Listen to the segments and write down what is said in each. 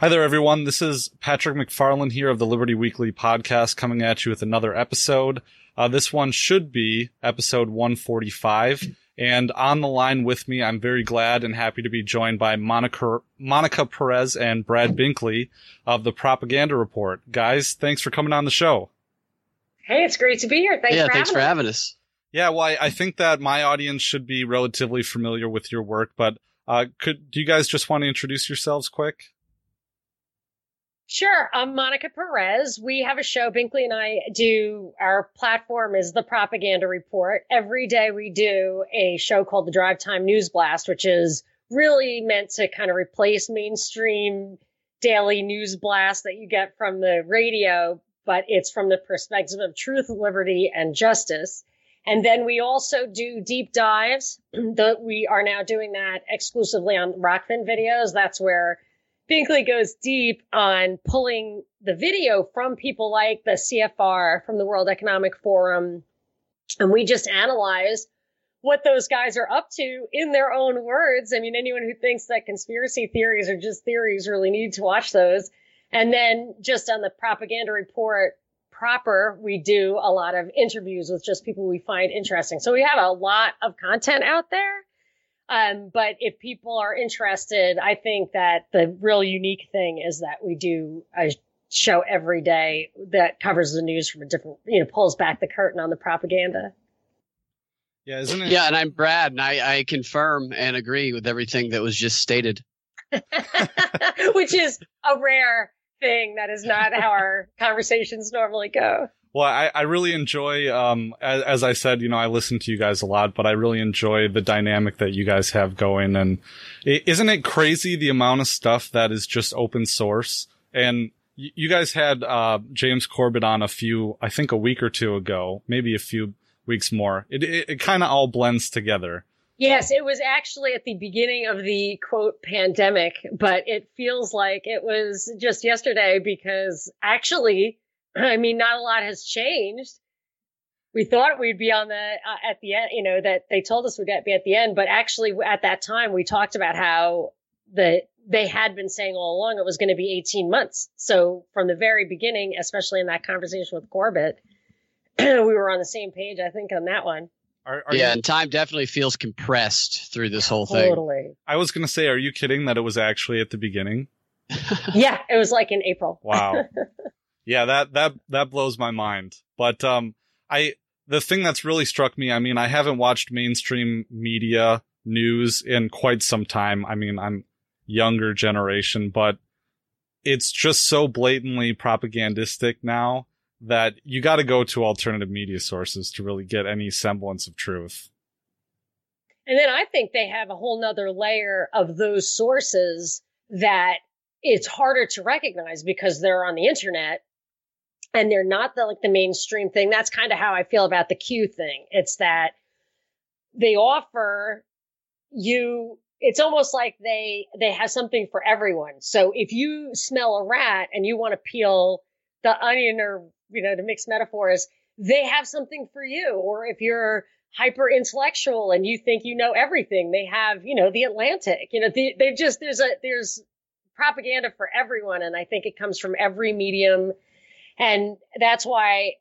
Hi there, everyone. This is Patrick McFarland here of the Liberty Weekly podcast coming at you with another episode. Uh, this one should be episode 145. And on the line with me, I'm very glad and happy to be joined by Monica, Monica Perez and Brad Binkley of the Propaganda Report. Guys, thanks for coming on the show. Hey, it's great to be here. Thanks yeah, for thanks having for us. having us. Yeah, well, I, I think that my audience should be relatively familiar with your work, but uh, could do you guys just want to introduce yourselves quick? Sure. I'm Monica Perez. We have a show. Binkley and I do. Our platform is the Propaganda Report. Every day we do a show called the Drive Time News Blast, which is really meant to kind of replace mainstream daily news blast that you get from the radio, but it's from the perspective of truth, liberty, and justice. And then we also do deep dives. we are now doing that exclusively on Rokfin videos. That's where Binkley goes deep on pulling the video from people like the CFR, from the World Economic Forum. And we just analyze what those guys are up to in their own words. I mean, anyone who thinks that conspiracy theories are just theories really need to watch those. And then just on the propaganda report proper, we do a lot of interviews with just people we find interesting. So we have a lot of content out there. Um, but if people are interested, I think that the real unique thing is that we do a show every day that covers the news from a different, you know, pulls back the curtain on the propaganda. Yeah, isn't it? Yeah, and I'm Brad, and I, I confirm and agree with everything that was just stated. Which is a rare thing. That is not how our conversations normally go. Well, I, I really enjoy, um, as, as I said, you know, I listen to you guys a lot, but I really enjoy the dynamic that you guys have going. And is isn't it crazy the amount of stuff that is just open source? And y- you guys had, uh, James Corbett on a few, I think a week or two ago, maybe a few weeks more. It, it, it kind of all blends together. Yes, it was actually at the beginning of the quote pandemic, but it feels like it was just yesterday because actually, I mean, not a lot has changed. We thought we'd be on the uh, at the end, you know, that they told us we'd be at the end, but actually at that time we talked about how the they had been saying all along it was going to be 18 months. So from the very beginning, especially in that conversation with Corbett, we were on the same page, I think, on that one. Are, are yeah, you, and time definitely feels compressed through this whole thing. Totally. I was going to say, are you kidding that it was actually at the beginning? Yeah, it was like in April. Wow. yeah, that that that blows my mind. But um I the thing that's really struck me, I mean, I haven't watched mainstream media news in quite some time. I mean, I'm younger generation, but it's just so blatantly propagandistic now that you got to go to alternative media sources to really get any semblance of truth. And then I think they have a whole nother layer of those sources that it's harder to recognize because they're on the internet and they're not the like the mainstream thing. That's kind of how I feel about the Q thing. It's that they offer you it's almost like they they have something for everyone. So if you smell a rat and you want to peel the onion or you know to mix metaphors, they have something for you. Or if you're hyper intellectual and you think you know everything, they have you know the Atlantic. You know they they just there's a there's propaganda for everyone, and I think it comes from every medium, and that's why.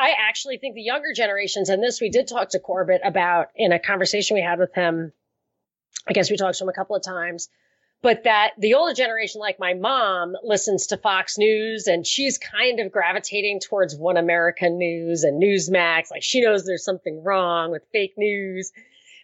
I actually think the younger generations, and this we did talk to Corbett about in a conversation we had with him I guess we talked to him a couple of times, but that the older generation, like my mom, listens to Fox News and she's kind of gravitating towards One American News and Newsmax. Like she knows there's something wrong with fake news.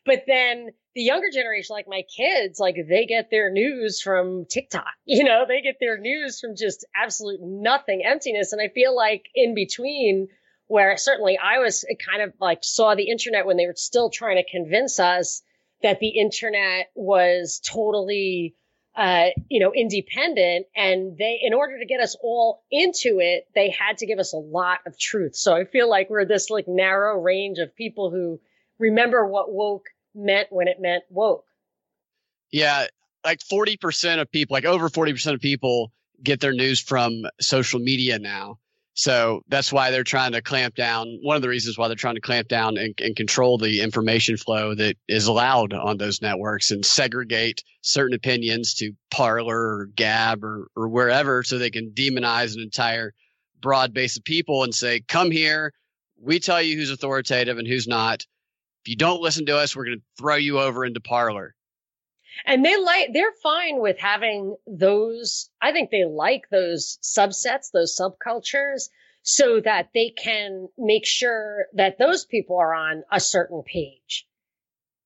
But then the younger generation, like my kids, like they get their news from TikTok. You know, they get their news from just absolute nothing, emptiness. And I feel like in between, where certainly I was kind of like saw the internet when they were still trying to convince us that the internet was totally uh, you know independent and they in order to get us all into it they had to give us a lot of truth so i feel like we're this like narrow range of people who remember what woke meant when it meant woke Yeah, like 40% of people, like over 40% of people get their news from social media now. So that's why they're trying to clamp down. One of the reasons why they're trying to clamp down and, and control the information flow that is allowed on those networks and segregate certain opinions to Parler or Gab or, or wherever so they can demonize an entire broad base of people and say, come here. We tell you who's authoritative and who's not. If you don't listen to us, we're going to throw you over into Parler. And they like, they're fine with having those. I think they like those subsets, those subcultures so that they can make sure that those people are on a certain page.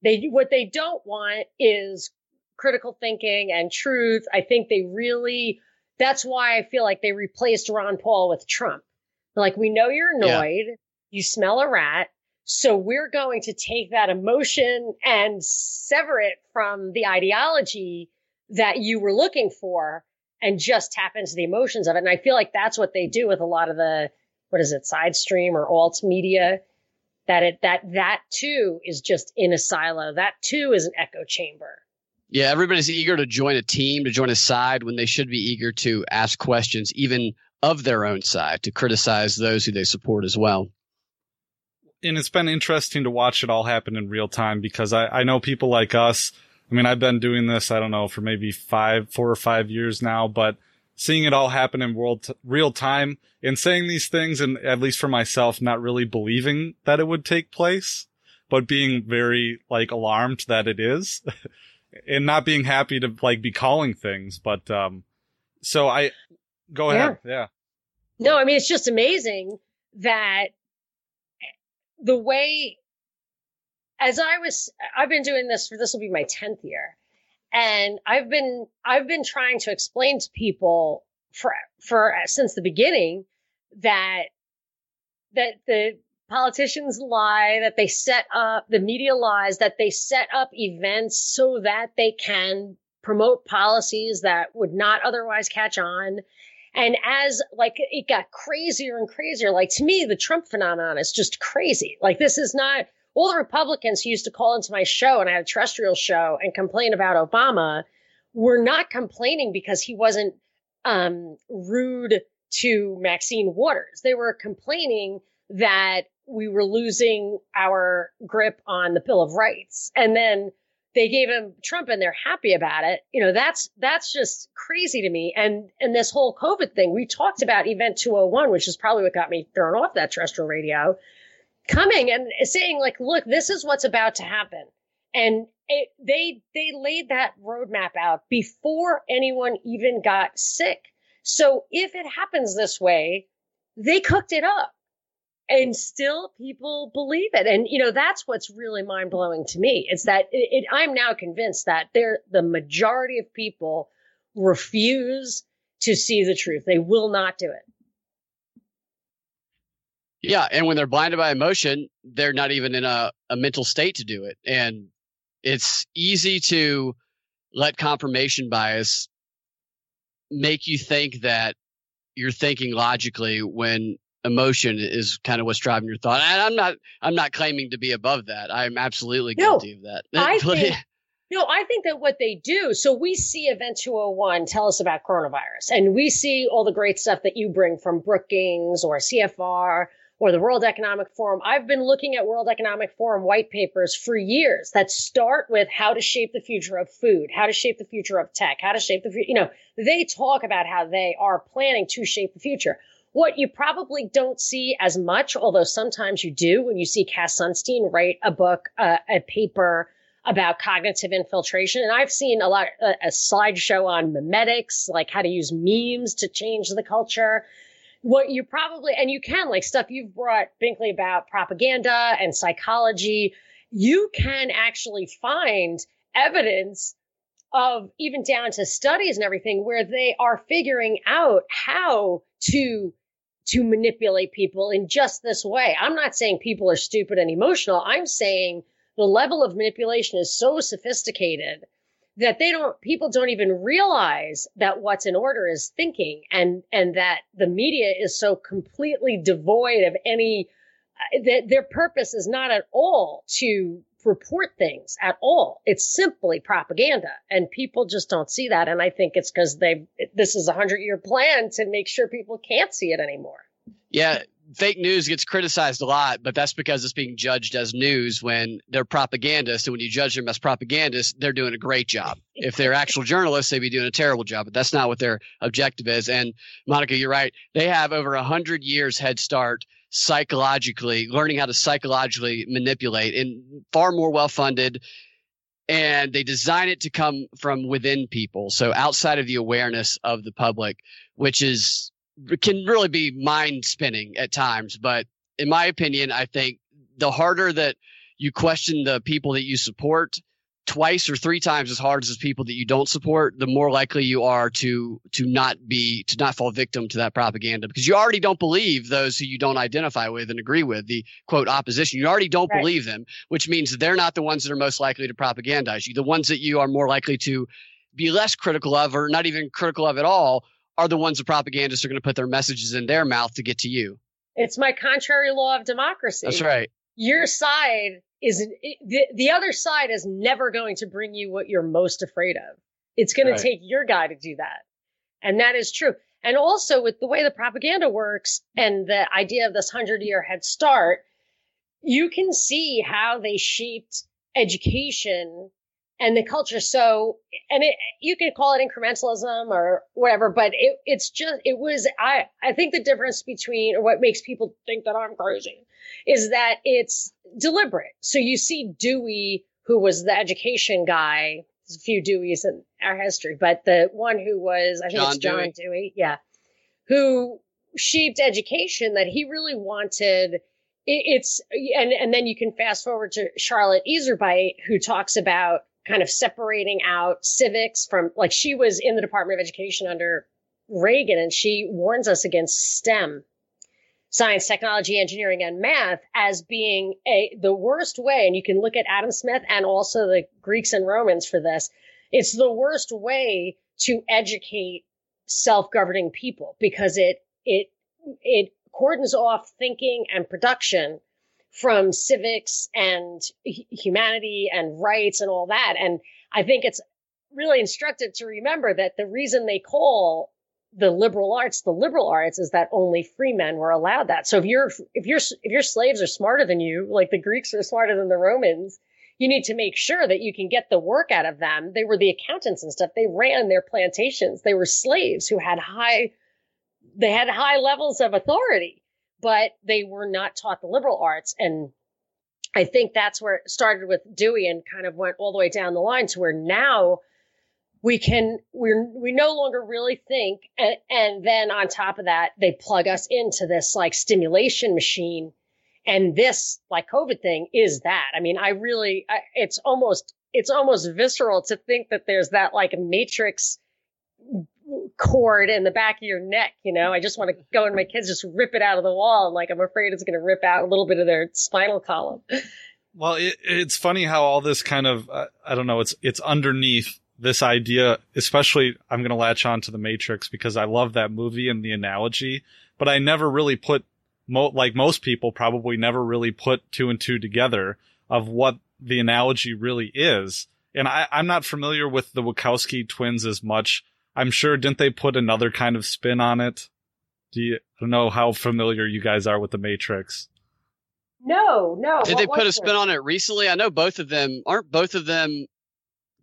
They, what they don't want is critical thinking and truth. I think they really, that's why I feel like they replaced Ron Paul with Trump. Like, we know you're annoyed. Yeah. You smell a rat. So we're going to take that emotion and sever it from the ideology that you were looking for and just tap into the emotions of it. And I feel like that's what they do with a lot of the, what is it, side stream or alt media that it, that, that too is just in a silo. That too is an echo chamber. Yeah. Everybody's eager to join a team, to join a side when they should be eager to ask questions, even of their own side, to criticize those who they support as well and it's been interesting to watch it all happen in real time because I, I know people like us. I mean, I've been doing this, I don't know, for maybe five, four or five years now, but seeing it all happen in world t- real time and saying these things and at least for myself, not really believing that it would take place, but being very like alarmed that it is and not being happy to like be calling things. But, um, so I go ahead. Yeah. yeah. No, I mean, it's just amazing that the way as I was I've been doing this for this will be my 10th year and I've been I've been trying to explain to people for for uh, since the beginning that that the politicians lie that they set up the media lies that they set up events so that they can promote policies that would not otherwise catch on and as like it got crazier and crazier, like to me, the Trump phenomenon is just crazy. Like this is not all the Republicans who used to call into my show and I had a terrestrial show and complain about Obama were not complaining because he wasn't um, rude to Maxine Waters. They were complaining that we were losing our grip on the Bill of Rights. And then they gave him Trump and they're happy about it. You know, that's that's just crazy to me. And and this whole COVID thing, we talked about Event 201, which is probably what got me thrown off that terrestrial radio, coming and saying like, look, this is what's about to happen. And it, they they laid that roadmap out before anyone even got sick. So if it happens this way, they cooked it up and still people believe it. And you know that's what's really mind blowing to me is that it, it, i'm now convinced that they're the majority of people refuse to see the truth. They will not do it. Yeah. And when they're blinded by emotion they're not even in a, a mental state to do it. And it's easy to let confirmation bias make you think that you're thinking logically when emotion is kind of what's driving your thought. And I'm not I'm not claiming to be above that. I'm absolutely guilty no, of that. I think, no, I think that what they do, so we see Event 201 tell us about coronavirus, and we see all the great stuff that you bring from Brookings or CFR or the World Economic Forum. I've been looking at World Economic Forum white papers for years that start with how to shape the future of food, how to shape the future of tech, how to shape the future. You know, they talk about how they are planning to shape the future. What you probably don't see as much, although sometimes you do when you see Cass Sunstein write a book, uh, a paper about cognitive infiltration. And I've seen a lot, a, a slideshow on memetics, like how to use memes to change the culture. What you probably, and you can like stuff you've brought Binkley about propaganda and psychology. You can actually find evidence of even down to studies and everything where they are figuring out how to to manipulate people in just this way. I'm not saying people are stupid and emotional. I'm saying the level of manipulation is so sophisticated that they don't people don't even realize that what's in order is thinking and and that the media is so completely devoid of any uh, that their purpose is not at all to report things at all. It's simply propaganda and people just don't see that. And I think it's because they, this is a hundred year plan to make sure people can't see it anymore. Yeah, fake news gets criticized a lot, but that's because it's being judged as news when they're propagandists. And when you judge them as propagandists, they're doing a great job. If they're actual journalists, they'd be doing a terrible job, but that's not what their objective is. And Monica, you're right. They have over a hundred years head start psychologically, learning how to psychologically manipulate and far more well funded. And they design it to come from within people. So outside of the awareness of the public, which is can really be mind spinning at times. But in my opinion, I think the harder that you question the people that you support twice or three times as hard as the people that you don't support, the more likely you are to to not be to not fall victim to that propaganda because you already don't believe those who you don't identify with and agree with the quote opposition. You already don't right. believe them, which means they're not the ones that are most likely to propagandize you. The ones that you are more likely to be less critical of or not even critical of at all are the ones the propagandists are going to put their messages in their mouth to get to you. It's my contrary law of democracy. That's right. Your side is the, the other side is never going to bring you what you're most afraid of. It's going right. to take your guy to do that. And that is true. And also with the way the propaganda works and the idea of this hundred year head start, you can see how they shaped education and the culture. So, and it, you can call it incrementalism or whatever, but it, it's just, it was, I, I think the difference between, or what makes people think that I'm crazy is that it's deliberate. So you see Dewey, who was the education guy, there's a few Deweys in our history, but the one who was, I think John it's John Dewey. Dewey, yeah, who shaped education that he really wanted it's and and then you can fast forward to Charlotte Iserbyt who talks about kind of separating out civics from like she was in the Department of Education under Reagan and she warns us against STEM science, technology, engineering, and math as being a the worst way. And you can look at Adam Smith and also the Greeks and Romans for this. It's the worst way to educate self-governing people because it it it cordons off thinking and production from civics and humanity and rights and all that. And I think it's really instructive to remember that the reason they call the liberal arts the liberal arts is that only free men were allowed that. So if you're if your if your slaves are smarter than you, like the Greeks are smarter than the Romans, you need to make sure that you can get the work out of them. They were the accountants and stuff. They ran their plantations. They were slaves who had high they had high levels of authority but they were not taught the liberal arts. And I think that's where it started with Dewey and kind of went all the way down the line to where now we can we're we no longer really think and, and then on top of that they plug us into this like stimulation machine and this like covid thing is that i mean i really I, it's almost it's almost visceral to think that there's that like matrix cord in the back of your neck. You know, I just want to go and my kids just rip it out of the wall. And like, I'm afraid it's going to rip out a little bit of their spinal column. Well, it, it's funny how all this kind of, uh, I don't know, it's, it's underneath this idea, especially I'm going to latch on to the Matrix because I love that movie and the analogy, but I never really put, mo- like most people probably never really put two and two together of what the analogy really is. And I, I'm not familiar with the Wachowski twins as much I'm sure didn't they put another kind of spin on it? Do you I don't know how familiar you guys are with the Matrix? No, no. Did they put a spin on it recently? I know both of them aren't both of them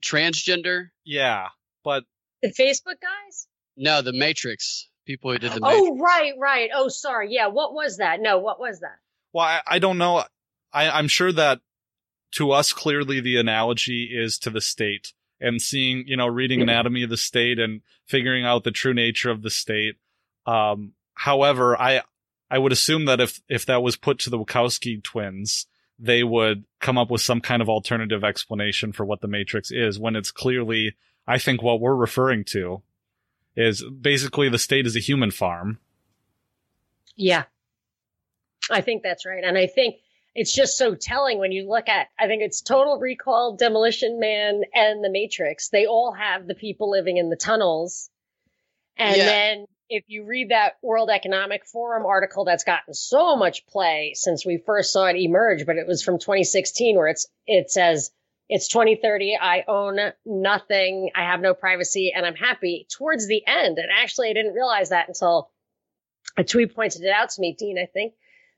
transgender. Yeah, but the Facebook guys. No, the Matrix people who did the. Oh, Matrix. right, right. Oh, sorry. Yeah, what was that? No, what was that? Well, I, I don't know. I, I'm sure that to us, clearly the analogy is to the state and seeing, you know, reading anatomy of the state and figuring out the true nature of the state. Um, however, I, I would assume that if, if that was put to the Wachowski twins, they would come up with some kind of alternative explanation for what the Matrix is when it's clearly, I think what we're referring to is basically the state is a human farm. Yeah. I think that's right. And I think it's just so telling when you look at i think it's total recall demolition man and the matrix. They all have the people living in the tunnels. And yeah. then if you read that world economic forum article that's gotten so much play since we first saw it emerge but it was from 2016 where it's it says it's 2030 i own nothing i have no privacy and i'm happy. Towards the end and actually i didn't realize that until a tweet pointed it out to me, Dean, I think,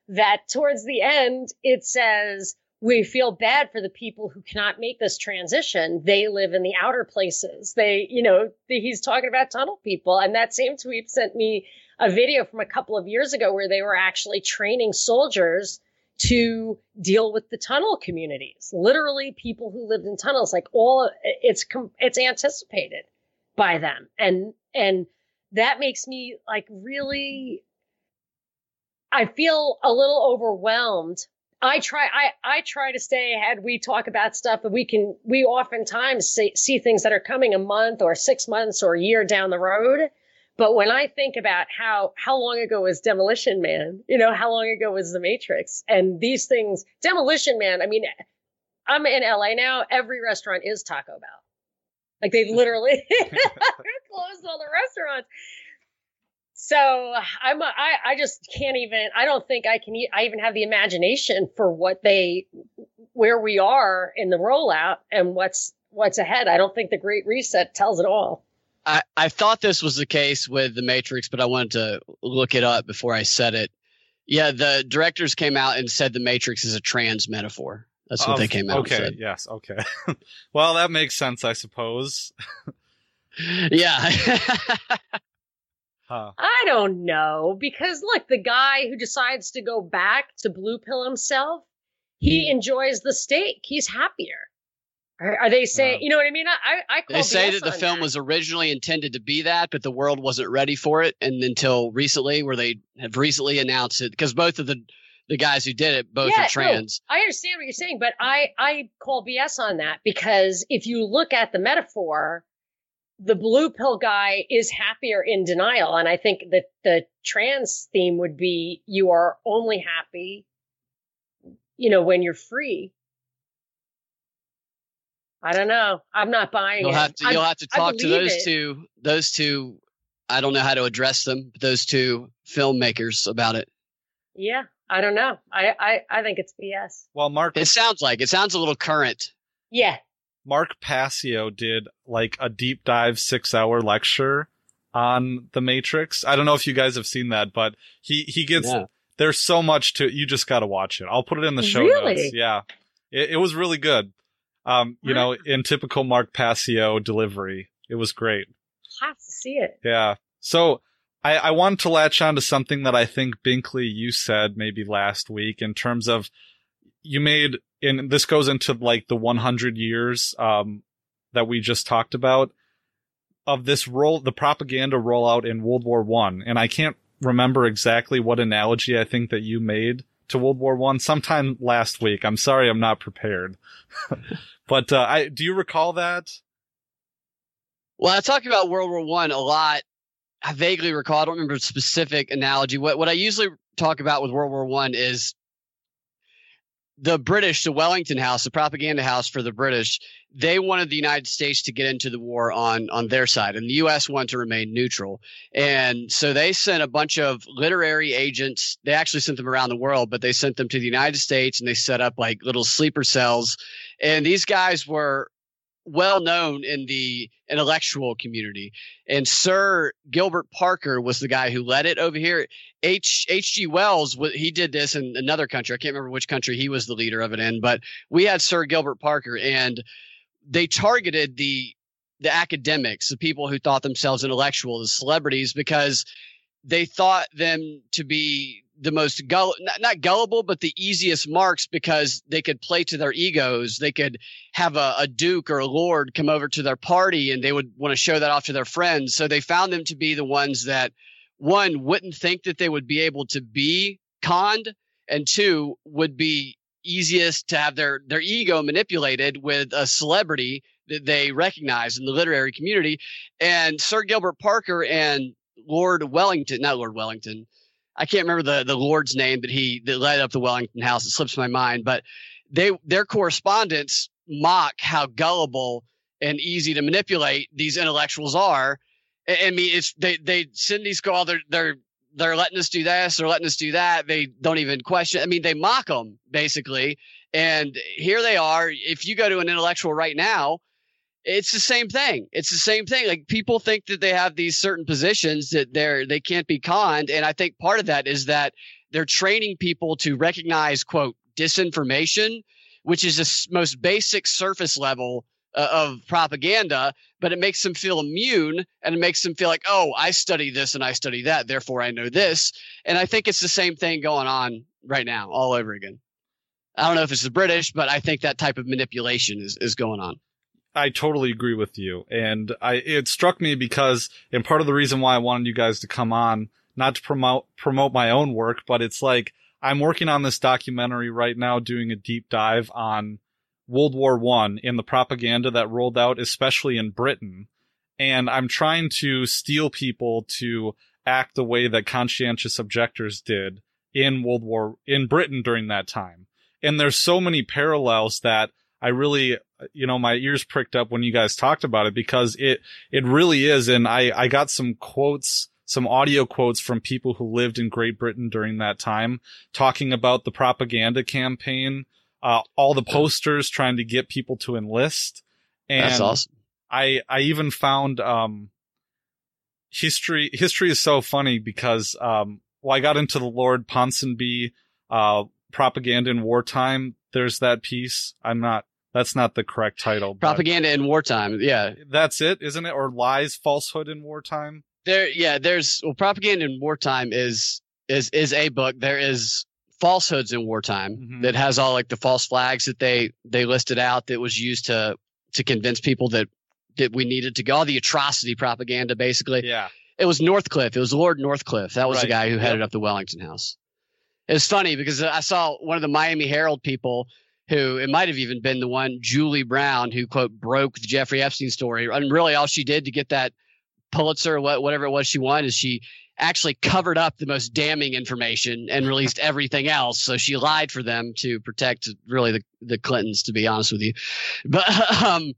that towards the end, it says, we feel bad for the people who cannot make this transition. They live in the outer places. They, you know, he's talking about tunnel people. And that same tweet sent me a video from a couple of years ago where they were actually training soldiers to deal with the tunnel communities. Literally people who lived in tunnels, like all it's, it's anticipated by them. And, and that makes me like really, I feel a little overwhelmed. I try, I, I try to stay ahead. We talk about stuff and we can, we oftentimes see, see things that are coming a month or six months or a year down the road. But when I think about how how long ago was Demolition Man, you know, how long ago was The Matrix, and these things, Demolition Man. I mean, I'm in LA now. Every restaurant is Taco Bell. Like they literally closed all the restaurants. So I'm a, I I just can't even. I don't think I can. I even have the imagination for what they, where we are in the rollout and what's what's ahead. I don't think the Great Reset tells it all. I, I thought this was the case with the Matrix, but I wanted to look it up before I said it. Yeah, the directors came out and said the Matrix is a trans metaphor. That's what they came out. Okay. Yes. Okay. well, that makes sense, I suppose. yeah. huh. I don't know because look, the guy who decides to go back to blue pill himself, he hmm. enjoys the steak. He's happier. Are, are they saying, you know what I mean? I, I they say that the film that. was originally intended to be that, but the world wasn't ready for it, and until recently, where they have recently announced it, because both of the the guys who did it both yeah, are trans. No, I understand what you're saying, but I I call BS on that because if you look at the metaphor, the blue pill guy is happier in denial, and I think that the trans theme would be you are only happy, you know, when you're free I don't know. I'm not buying you'll it. Have to, you'll have to talk to those it. two. Those two. I don't know how to address them. Those two filmmakers about it. Yeah, I don't know. I I, I think it's BS. Well, Mark, it sounds like it sounds a little current. Yeah. Mark Passio did like a deep dive six hour lecture on the Matrix. I don't know if you guys have seen that, but he he gets yeah. there's so much to you just got to watch it. I'll put it in the show really? notes. Yeah, it, it was really good. Um, you know, in typical Mark Passio delivery, it was great. Have to see it. Yeah. So I, I wanted to latch on to something that I think Binkley you said maybe last week in terms of you made and this goes into like the 100 years um, that we just talked about of this roll the propaganda rollout in World War 1 and I can't remember exactly what analogy I think that you made to World War 1 sometime last week. I'm sorry I'm not prepared. But uh, I do you recall that? Well, I talk about World War One a lot. I vaguely recall. I don't remember a specific analogy. What what I usually talk about with World War One is the British, the Wellington House, the propaganda house for the British, they wanted the United States to get into the war on on their side, and the U.S. wanted to remain neutral. And so they sent a bunch of literary agents. They actually sent them around the world, but they sent them to the United States, and they set up like little sleeper cells. And these guys were well known in the intellectual community. And Sir Gilbert Parker was the guy who led it over here. H H.G. Wells, he did this in another country. I can't remember which country he was the leader of it in, but we had Sir Gilbert Parker, and they targeted the the academics, the people who thought themselves intellectual, the celebrities, because they thought them to be the most gull not, gullible but the easiest marks because they could play to their egos. They could have a, a duke or a lord come over to their party and they would want to show that off to their friends. So they found them to be the ones that one wouldn't think that they would be able to be conned and two would be easiest to have their their ego manipulated with a celebrity that they recognize in the literary community. And sir gilbert parker and lord wellington not lord wellington I can't remember the the Lord's name that he that led up the Wellington House. It slips my mind, but they their correspondence mock how gullible and easy to manipulate these intellectuals are. I mean, it's they they send these call oh, they're they're they're letting us do this, they're letting us do that. They don't even question. I mean, they mock them basically. And here they are. If you go to an intellectual right now, it's the same thing. It's the same thing. Like people think that they have these certain positions that they're they can't be conned, and I think part of that is that they're training people to recognize quote disinformation, which is the most basic surface level uh, of propaganda, but it makes them feel immune and it makes them feel like, oh, I study this and I study that, therefore I know this. And I think it's the same thing going on right now, all over again. I don't know if it's the British, but I think that type of manipulation is, is going on. I totally agree with you. And I, it struck me because, and part of the reason why I wanted you guys to come on, not to promote, promote my own work, but it's like, I'm working on this documentary right now, doing a deep dive on World War One in the propaganda that rolled out, especially in Britain. And I'm trying to steel people to act the way that conscientious objectors did in World War, in Britain during that time. And there's so many parallels that I really, you know, my ears pricked up when you guys talked about it because it, it really is. And I, I got some quotes, some audio quotes from people who lived in Great Britain during that time talking about the propaganda campaign, uh, all the posters trying to get people to enlist. And That's awesome. I, I even found, um, history, history is so funny because, um, well, I got into the Lord Ponsonby, uh, propaganda in wartime. There's that piece. I'm not, that's not the correct title. Propaganda in wartime. Yeah. That's it, isn't it? Or lies, falsehood in wartime? There, yeah, there's, well, propaganda in wartime is, is, is a book. There is falsehoods in wartime mm-hmm. that has all like the false flags that they, they listed out that was used to, to convince people that, that we needed to go, all the atrocity propaganda, basically. Yeah. It was Northcliffe. It was Lord Northcliffe. That was right. the guy who headed yep. up the Wellington House. It's funny because I saw one of the Miami Herald people who it might have even been the one Julie Brown who quote broke the Jeffrey Epstein story. And really, all she did to get that Pulitzer, whatever it was she won, is she actually covered up the most damning information and released everything else. So she lied for them to protect really the the Clintons, to be honest with you. But um,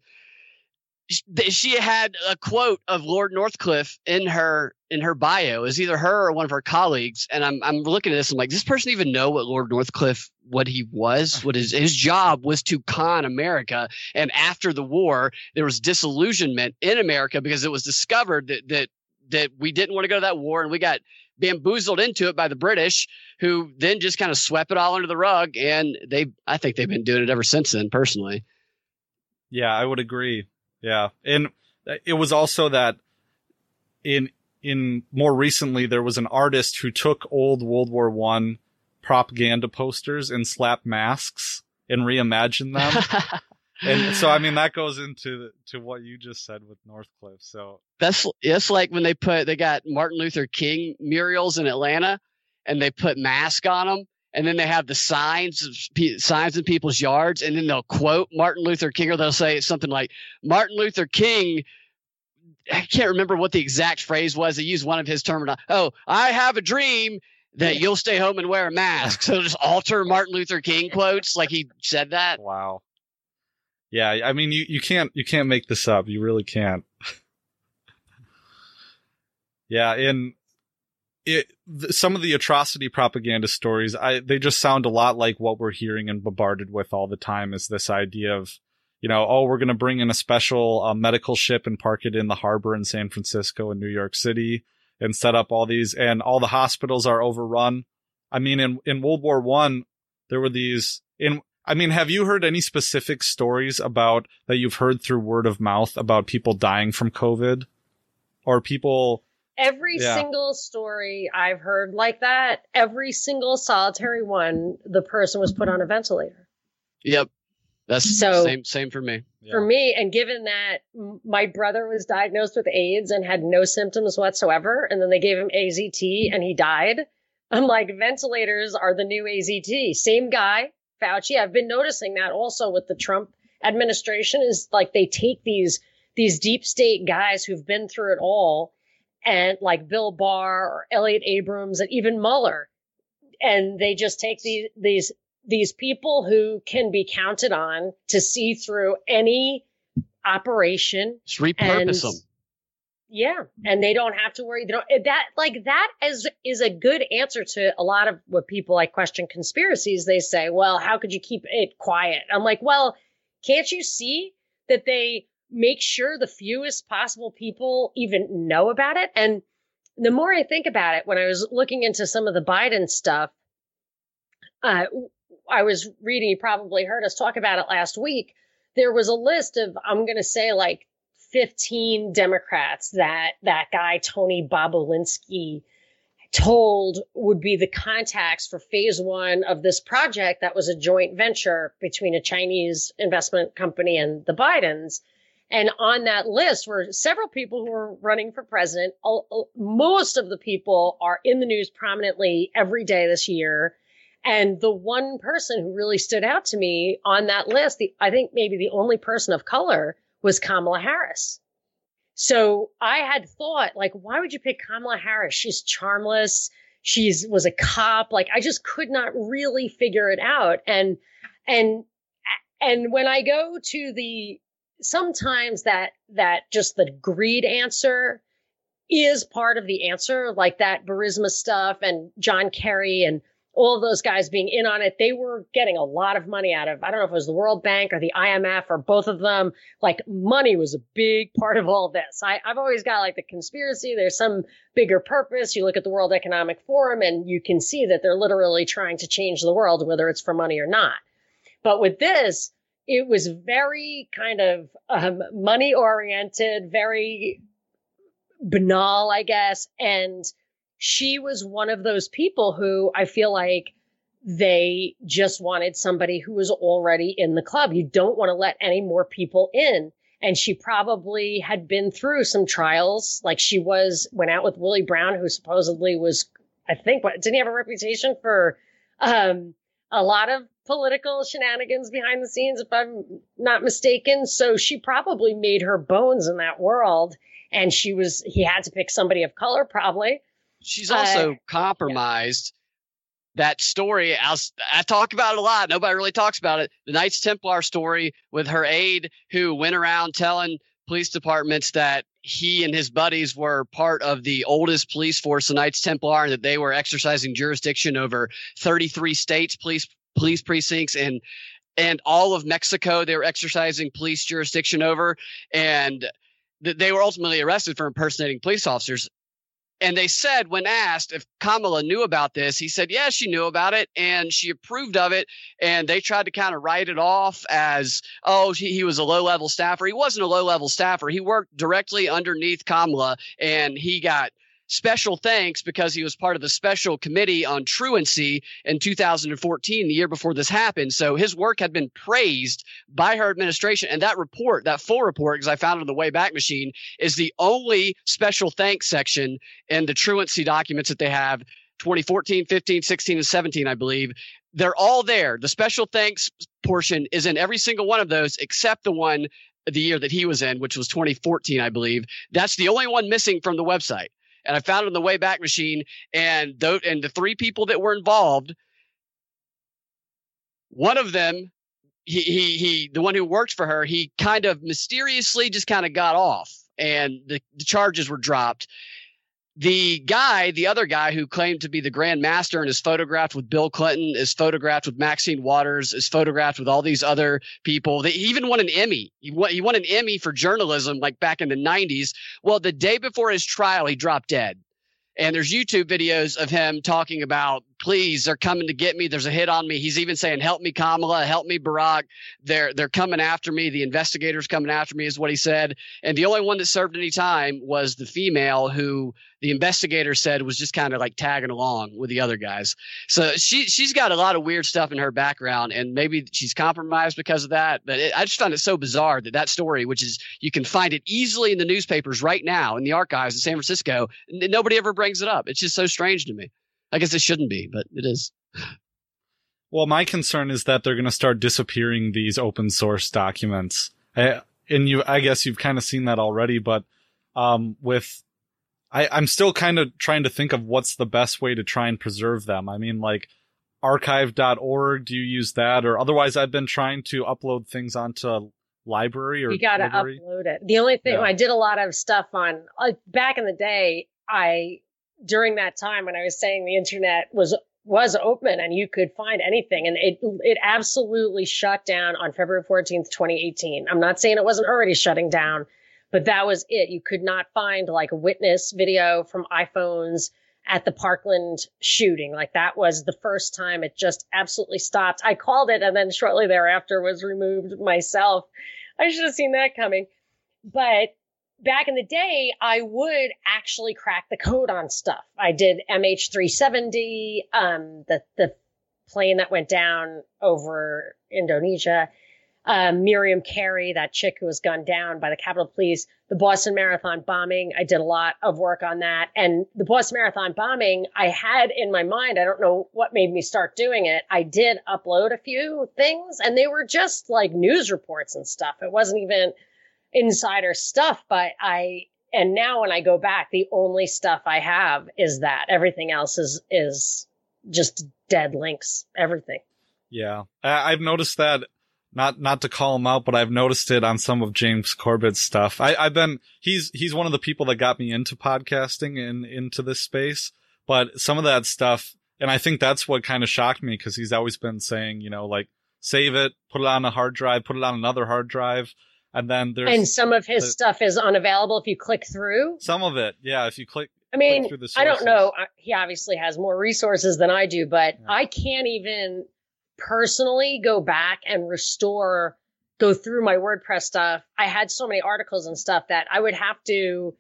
she had a quote of Lord Northcliffe in her in her bio. Is either her or one of her colleagues, and I'm I'm looking at this. I'm like, this person even know what Lord Northcliffe what he was? What his his job was to con America. And after the war, there was disillusionment in America because it was discovered that that that we didn't want to go to that war, and we got bamboozled into it by the British, who then just kind of swept it all under the rug. And they, I think they've been doing it ever since then, personally. Yeah, I would agree. Yeah. And it was also that in, in more recently, there was an artist who took old World War One propaganda posters and slapped masks and reimagined them. and so, I mean, that goes into to what you just said with Northcliffe. So that's it's like when they put they got Martin Luther King murals in Atlanta, and they put mask on them, and then they have the signs signs in people's yards and then they'll quote Martin Luther King or they'll say something like Martin Luther King I can't remember what the exact phrase was. They used one of his terminology oh I have a dream that you'll stay home and wear a mask. So just alter Martin Luther King quotes like he said that. Wow. Yeah I mean you you can't you can't make this up. You really can't. Yeah in it, some of the atrocity propaganda stories, I, they just sound a lot like what we're hearing and bombarded with all the time is this idea of, you know, oh, we're going to bring in a special uh, medical ship and park it in the harbor in San Francisco and New York City and set up all these and all the hospitals are overrun. I mean, in, in World War One, there were these in, I mean, have you heard any specific stories about that you've heard through word of mouth about people dying from COVID or people every yeah. single story I've heard like that, every single solitary one, the person was put on a ventilator. Yep. That's so same same for me. For yeah. me, and given that my brother was diagnosed with AIDS and had no symptoms whatsoever, and then they gave him AZT and he died, I'm like, ventilators are the new AZT. Same guy, Fauci. I've been noticing that also with the Trump administration is like they take these these deep state guys who've been through it all and like Bill Barr or Elliott Abrams and even Mueller. And they just take these, these, these people who can be counted on to see through any operation. Just repurpose and, them. Yeah. And they don't have to worry. They don't, that, like, that is, is a good answer to a lot of what people like question conspiracies. They say, well, how could you keep it quiet? I'm like, well, can't you see that they make sure the fewest possible people even know about it. And the more I think about it, when I was looking into some of the Biden stuff, uh, I was reading, you probably heard us talk about it last week. There was a list of, I'm going to say like 15 Democrats that that guy, Tony Bobulinski, told would be the contacts for phase one of this project that was a joint venture between a Chinese investment company and the Bidens. And on that list were several people who were running for president. Most of the people are in the news prominently every day this year. And the one person who really stood out to me on that list, the, I think maybe the only person of color was Kamala Harris. So I had thought, like, why would you pick Kamala Harris? She's charmless. She's was a cop. Like, I just could not really figure it out. And and and when I go to the sometimes that that just the greed answer is part of the answer, like that Burisma stuff and John Kerry and all of those guys being in on it, they were getting a lot of money out of. I don't know if it was the World Bank or the IMF or both of them. Like money was a big part of all this. I, I've always got like the conspiracy. There's some bigger purpose. You look at the World Economic Forum and you can see that they're literally trying to change the world, whether it's for money or not. But with this, it was very kind of um, money oriented, very banal, I guess, and she was one of those people who I feel like they just wanted somebody who was already in the club. You don't want to let any more people in. And she probably had been through some trials, like she was, went out with Willie Brown, who supposedly was, I think, what, didn't he have a reputation for um, a lot of political shenanigans behind the scenes, if I'm not mistaken? So she probably made her bones in that world. And she was, he had to pick somebody of color, probably. She's also uh, compromised. Yeah. That story, I, was, I talk about it a lot. Nobody really talks about it. The Knights Templar story with her aide who went around telling police departments that he and his buddies were part of the oldest police force, the Knights Templar, and that they were exercising jurisdiction over 33 states, police police precincts, and and all of Mexico. They were exercising police jurisdiction over, and they were ultimately arrested for impersonating police officers. And they said, when asked if Kamala knew about this, he said, yeah, she knew about it and she approved of it. And they tried to kind of write it off as, oh, he, he was a low level staffer. He wasn't a low level staffer. He worked directly underneath Kamala and he got special thanks because he was part of the special committee on truancy in 2014, the year before this happened. So his work had been praised by her administration. And that report, that full report, because I found it in the Wayback Machine, is the only special thanks section in the truancy documents that they have 2014, 15, 16, and 17, I believe. They're all there. The special thanks portion is in every single one of those except the one the year that he was in, which was 2014, I believe. That's the only one missing from the website and I found it on the Wayback Machine. And th- and the three people that were involved, one of them, he he he, the one who worked for her, he kind of mysteriously just kind of got off, and the, the charges were dropped the guy, the other guy who claimed to be the Grand Master and is photographed with Bill Clinton, is photographed with Maxine Waters, is photographed with all these other people. They even won an Emmy. He won, he won an Emmy for journalism like back in the 90s. Well, the day before his trial, he dropped dead. And there's YouTube videos of him talking about, please, they're coming to get me. There's a hit on me. He's even saying, help me, Kamala, help me, Barack. They're, they're coming after me. The investigators coming after me is what he said. And the only one that served any time was the female who the investigator said was just kind of like tagging along with the other guys. So she she's got a lot of weird stuff in her background, and maybe she's compromised because of that. But it, I just found it so bizarre that that story, which is you can find it easily in the newspapers right now in the archives in San Francisco, n- nobody ever brings it up. It's just so strange to me. I guess it shouldn't be, but it is. Well, my concern is that they're going to start disappearing these open source documents. I, and you, I guess you've kind of seen that already, but um, with I, I'm still kind of trying to think of what's the best way to try and preserve them. I mean, like archive.org, do you use that? Or otherwise, I've been trying to upload things onto library or you got to upload it. The only thing yeah. I did a lot of stuff on uh, back in the day, I during that time when I was saying the internet was was open and you could find anything. And it, it absolutely shut down on February 14th, 2018. I'm not saying it wasn't already shutting down, but that was it. You could not find like a witness video from iPhones at the Parkland shooting. Like that was the first time it just absolutely stopped. I called it and then shortly thereafter was removed myself. I should have seen that coming. But back in the day, I would actually crack the code on stuff. I did MH370, um, the, the plane that went down over Indonesia um, Miriam Carey, that chick who was gunned down by the Capitol Police, the Boston Marathon bombing. I did a lot of work on that. And the Boston Marathon bombing, I had in my mind, I don't know what made me start doing it. I did upload a few things and they were just like news reports and stuff. It wasn't even insider stuff, but I, and now when I go back, the only stuff I have is that. Everything else is, is just dead links, everything. Yeah. I've noticed that not not to call him out, but I've noticed it on some of James Corbett's stuff. I, I've been he's he's one of the people that got me into podcasting and into this space. But some of that stuff, and I think that's what kind of shocked me because he's always been saying, you know, like save it, put it on a hard drive, put it on another hard drive, and then there's and some of his the, stuff is unavailable if you click through. Some of it, yeah, if you click. I mean, I don't know. He obviously has more resources than I do, but yeah. I can't even personally go back and restore, go through my WordPress stuff. I had so many articles and stuff that I would have to,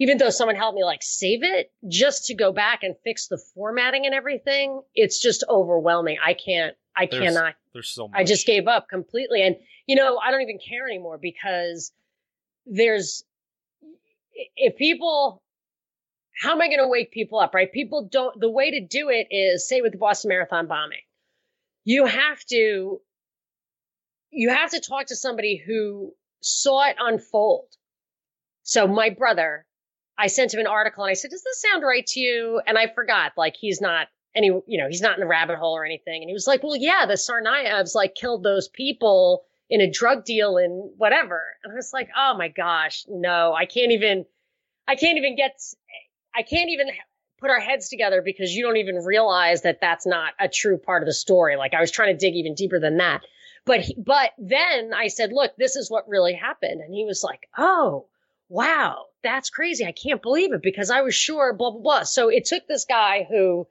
even though someone helped me like save it, just to go back and fix the formatting and everything, it's just overwhelming. I can't, I there's, cannot. There's so much. I just gave up completely. And, you know, I don't even care anymore because there's, if people, how am I going to wake people up, right? People don't, the way to do it is say with the Boston Marathon bombing you have to you have to talk to somebody who saw it unfold. So my brother, I sent him an article and I said, "Does this sound right to you?" And I forgot, like he's not any, you know, he's not in the rabbit hole or anything. And he was like, "Well, yeah, the Tsarnaevs like killed those people in a drug deal and whatever." And I was like, "Oh my gosh, no, I can't even, I can't even get, I can't even put our heads together because you don't even realize that that's not a true part of the story. Like I was trying to dig even deeper than that. But he, but then I said, "Look, this is what really happened." And he was like, "Oh, wow, that's crazy. I can't believe it because I was sure blah blah blah." So it took this guy who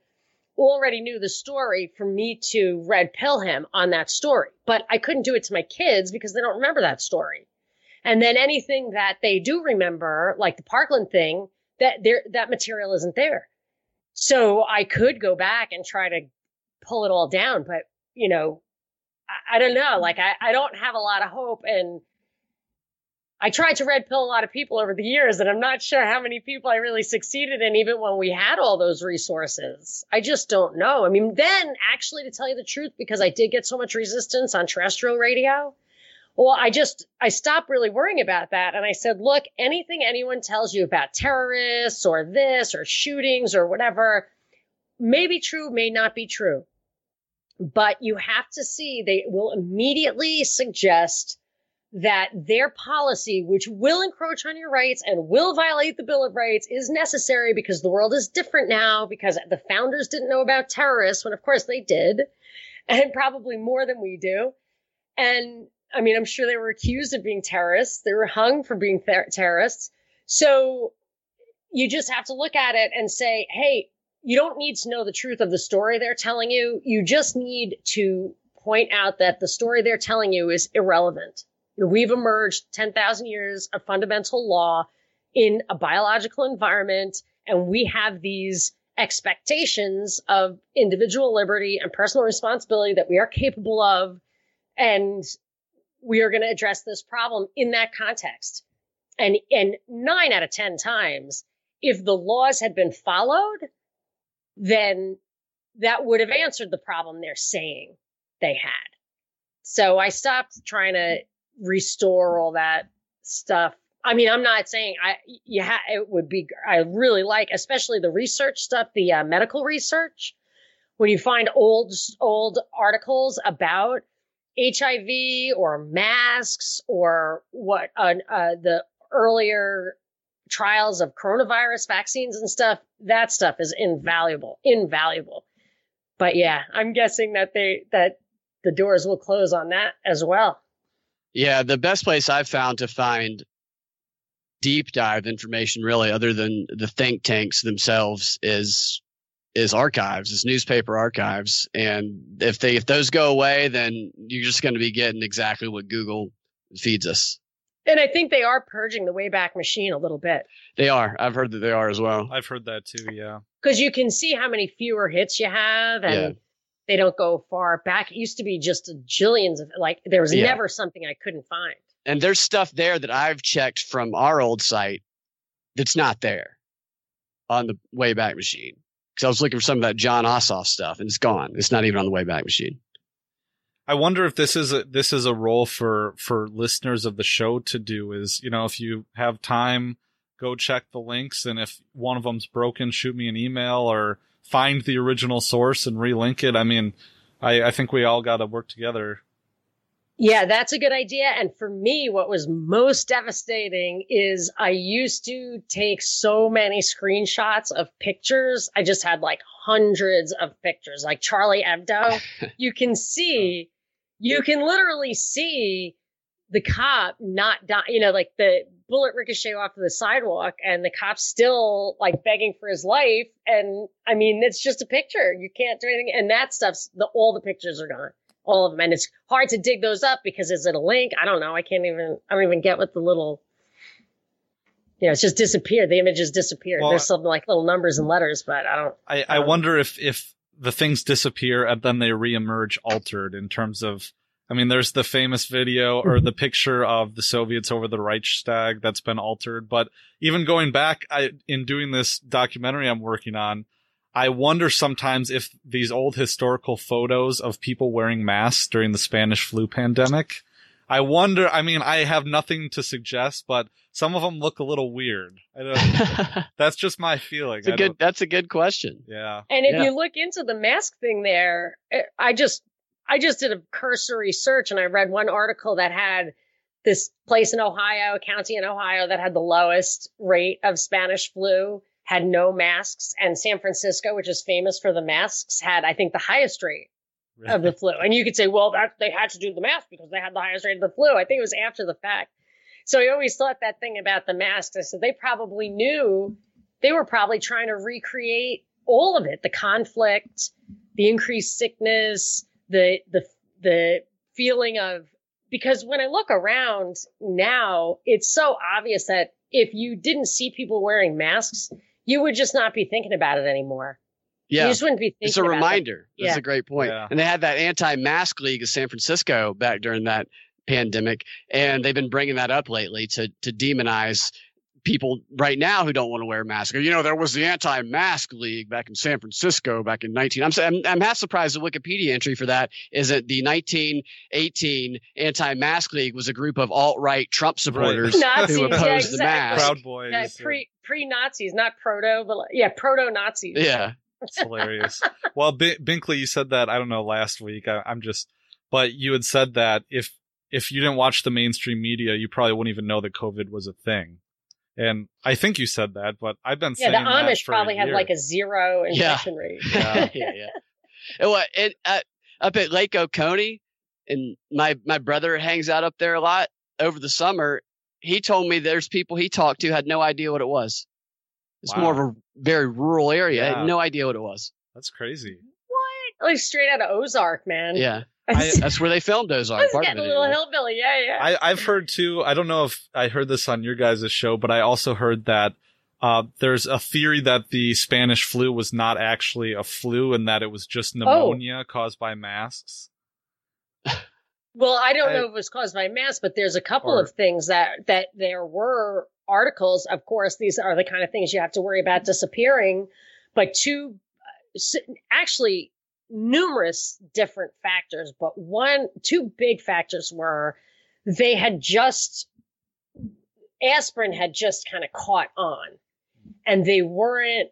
already knew the story for me to red pill him on that story. But I couldn't do it to my kids because they don't remember that story. And then anything that they do remember, like the Parkland thing, that there that material isn't there. So I could go back and try to pull it all down, but you know, I, I don't know. Like I, I don't have a lot of hope and I tried to red pill a lot of people over the years, and I'm not sure how many people I really succeeded in, even when we had all those resources. I just don't know. I mean, then actually, to tell you the truth, because I did get so much resistance on terrestrial radio, well, I just, I stopped really worrying about that. And I said, look, anything anyone tells you about terrorists or this or shootings or whatever may be true, may not be true. But you have to see they will immediately suggest that their policy, which will encroach on your rights and will violate the Bill of Rights, is necessary because the world is different now, because the founders didn't know about terrorists when, of course, they did, and probably more than we do. And I mean, I'm sure they were accused of being terrorists. They were hung for being ter- terrorists. So you just have to look at it and say, hey, you don't need to know the truth of the story they're telling you. You just need to point out that the story they're telling you is irrelevant. We've emerged 10,000 years of fundamental law in a biological environment, and we have these expectations of individual liberty and personal responsibility that we are capable of. And we are going to address this problem in that context. And, and nine out of 10 times, if the laws had been followed, then that would have answered the problem they're saying they had. So I stopped trying to restore all that stuff. I mean, I'm not saying I, you ha- it would be, I really like, especially the research stuff, the uh, medical research, when you find old, old articles about HIV or masks or what uh, uh, the earlier trials of coronavirus vaccines and stuff, that stuff is invaluable, invaluable. But yeah, I'm guessing that they that the doors will close on that as well. Yeah, the best place I've found to find deep dive information, really, other than the think tanks themselves, is is archives, is newspaper archives, and if they if those go away, then you're just going to be getting exactly what Google feeds us. And I think they are purging the Wayback Machine a little bit. They are. I've heard that they are as well. I've heard that too. Yeah, because you can see how many fewer hits you have, and yeah. They don't go far back. It used to be just jillions of like there was yeah. never something I couldn't find. And there's stuff there that I've checked from our old site that's not there on the Wayback Machine because I was looking for some of that Jon Ossoff stuff, and it's gone. It's not even on the Wayback Machine. I wonder if this is a this is a role for for listeners of the show to do. Is you know if you have time, go check the links, and if one of them's broken, shoot me an email or find the original source and relink it. I mean, I I think we all got to work together. Yeah, that's a good idea. And for me, what was most devastating is I used to take so many screenshots of pictures. I just had like hundreds of pictures, like Charlie Hebdo. you can see oh. you can literally see the cop not die, you know, like the bullet ricochet off of the sidewalk and the cop's still like begging for his life. And I mean, it's just a picture. You can't do anything. And that stuff's the, all the pictures are gone. All of them. And it's hard to dig those up because is it a link? I don't know. I can't even, I don't even get what the little, you know, it's just disappeared. The images disappeared. Well, There's some like little numbers and letters, but I don't. I, I, I wonder if, if the things disappear and then they reemerge altered in terms of I mean, there's the famous video or the picture of the Soviets over the Reichstag that's been altered. But even going back, I, in doing this documentary I'm working on, I wonder sometimes if these old historical photos of people wearing masks during the Spanish flu pandemic, I wonder, I mean, I have nothing to suggest, but some of them look a little weird. that's just my feeling. It's a good, that's a good question. Yeah. And if yeah. you look into the mask thing there, eh, I just, I just did a cursory search and I read one article that had this place in Ohio, a county in Ohio that had the lowest rate of Spanish flu, had no masks, and San Francisco, which is famous for the masks, had I think the highest rate of the flu. And you could say, well, that they had to do the mask because they had the highest rate of the flu. I think it was after the fact. So I always thought that thing about the masks. I said they probably knew they were probably trying to recreate all of it, the conflict, the increased sickness, the the the feeling of because when I look around now, it's so obvious that if you didn't see people wearing masks, you would just not be thinking about it anymore. Yeah. You just wouldn't be thinking It's a reminder. That. That's yeah. a great point. Yeah. And they had that anti-mask league of San Francisco back during that pandemic, and they've been bringing that up lately to to demonize people right now who don't want to wear masks. You know, there was the anti-mask league back in San Francisco back in 19. I'm I'm, I'm half surprised the Wikipedia entry for that is that the 1918 anti-mask league was a group of alt-right Trump supporters right. who opposed yeah, exactly. the mask. Proud boys. Yeah, pre pre Nazis, not proto, but yeah, proto Nazis. Yeah. It's hilarious. well, B- Binkley, you said that I don't know last week. I, I'm just, but you had said that if if you didn't watch the mainstream media, you probably wouldn't even know that COVID was a thing. And I think you said that, but I've been yeah, saying the Amish probably have like a zero infection yeah. rate. Yeah, yeah, yeah. And what it, uh, up at Lake Oconee, and my my brother hangs out up there a lot over the summer. He told me there's people he talked to had no idea what it was. It's wow. more of a very rural area. Yeah. had no idea what it was. That's crazy. What? Like straight out of Ozark, man. Yeah. I, that's where they filmed Ozark. Part getting a little hillbilly, yeah, yeah. I, have heard too. I don't know if I heard this on your guys' show, but I also heard that uh, there's a theory that the Spanish flu was not actually a flu and that it was just oh. pneumonia oh. caused by masks. Well, I don't I, know if it was caused by masks, but there's a couple or, of things that that there were articles. Of course, these are the kind of things you have to worry about disappearing. But two, actually, numerous different factors, but one, two big factors were they had just, aspirin had just kind of caught on and they weren't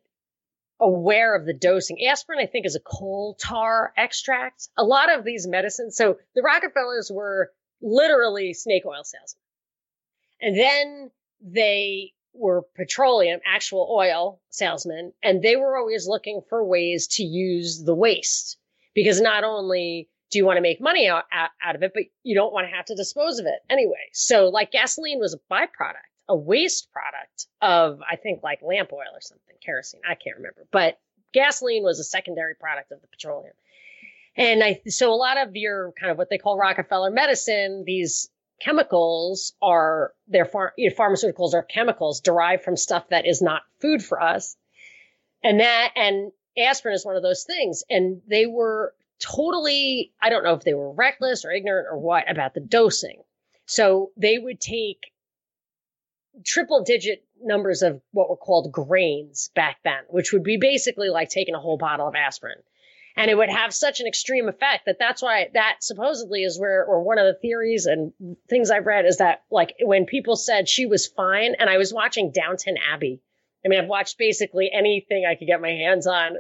aware of the dosing. Aspirin, I think, is a coal tar extract. A lot of these medicines, so the Rockefellers were literally snake oil salesmen. And then they were petroleum, actual oil salesmen, and they were always looking for ways to use the waste because not only do you want to make money out, out of it, but you don't want to have to dispose of it anyway. So, like gasoline was a byproduct, a waste product of, I think, like lamp oil or something, kerosene. I can't remember, but gasoline was a secondary product of the petroleum. And I, so a lot of your kind of what they call Rockefeller medicine, these chemicals are their phar- you know, pharmaceuticals are chemicals derived from stuff that is not food for us. And that, and aspirin is one of those things. And they were totally, I don't know if they were reckless or ignorant or what about the dosing. So they would take triple digit numbers of what were called grains back then, which would be basically like taking a whole bottle of aspirin. And it would have such an extreme effect that that's why that supposedly is where, or one of the theories and things I've read is that like when people said she was fine, and I was watching Downton Abbey. I mean, I've watched basically anything I could get my hands on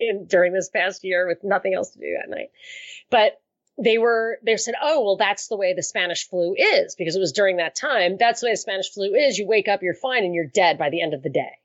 in during this past year with nothing else to do at night. But they were they said, oh well, that's the way the Spanish flu is because it was during that time. That's the way the Spanish flu is. You wake up, you're fine, and you're dead by the end of the day.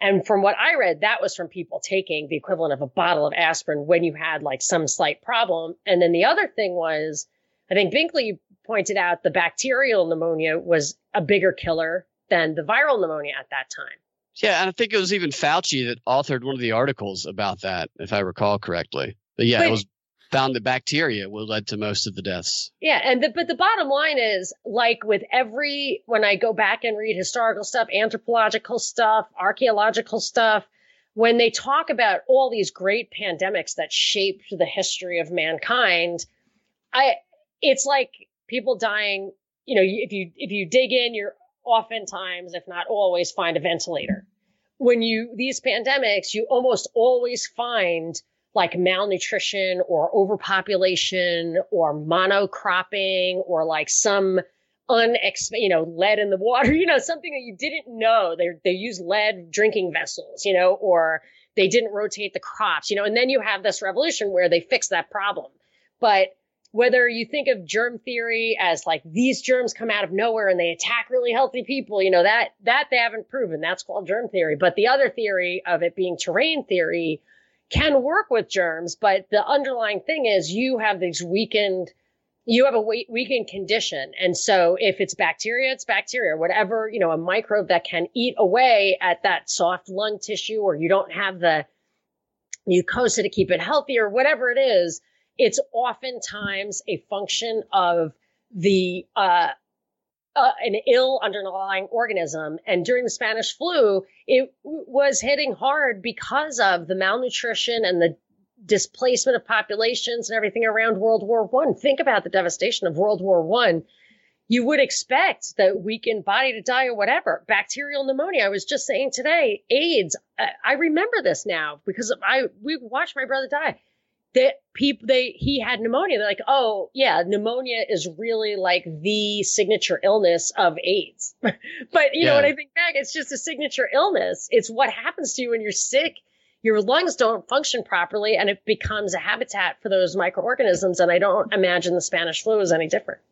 And from what I read, that was from people taking the equivalent of a bottle of aspirin when you had like some slight problem. And then the other thing was, I think Binkley pointed out the bacterial pneumonia was a bigger killer than the viral pneumonia at that time. Yeah, and I think it was even Fauci that authored one of the articles about that, if I recall correctly. But yeah, but, it was found that bacteria will lead to most of the deaths. Yeah, and the, but the bottom line is, like with every when I go back and read historical stuff, anthropological stuff, archaeological stuff, when they talk about all these great pandemics that shaped the history of mankind, I it's like people dying. You know, if you if you dig in, you're oftentimes, if not always, find a ventilator. When you, these pandemics, you almost always find like malnutrition or overpopulation or monocropping or like some unex, you know, lead in the water, you know, something that you didn't know. They, they use lead drinking vessels, you know, or they didn't rotate the crops, you know, and then you have this revolution where they fix that problem. But whether you think of germ theory as like these germs come out of nowhere and they attack really healthy people, you know, that that they haven't proven. That's called germ theory. But the other theory of it being terrain theory can work with germs, but the underlying thing is you have these weakened you have a weakened condition. And so if it's bacteria, it's bacteria, whatever, you know, a microbe that can eat away at that soft lung tissue or you don't have the mucosa to keep it healthy or whatever it is, it's oftentimes a function of the uh, an ill underlying organism. And during the Spanish flu, it was hitting hard because of the malnutrition and the displacement of populations and everything around World War One. Think about the devastation of World War One. You would expect the weakened body to die or whatever. Bacterial pneumonia. I was just saying today, AIDS. I remember this now because I we watched my brother die that people they he had pneumonia. They're like, oh yeah, pneumonia is really like the signature illness of AIDS. but you yeah. know, when I think back, it's just a signature illness. It's what happens to you when you're sick. Your lungs don't function properly, and it becomes a habitat for those microorganisms. And I don't imagine the Spanish flu is any different.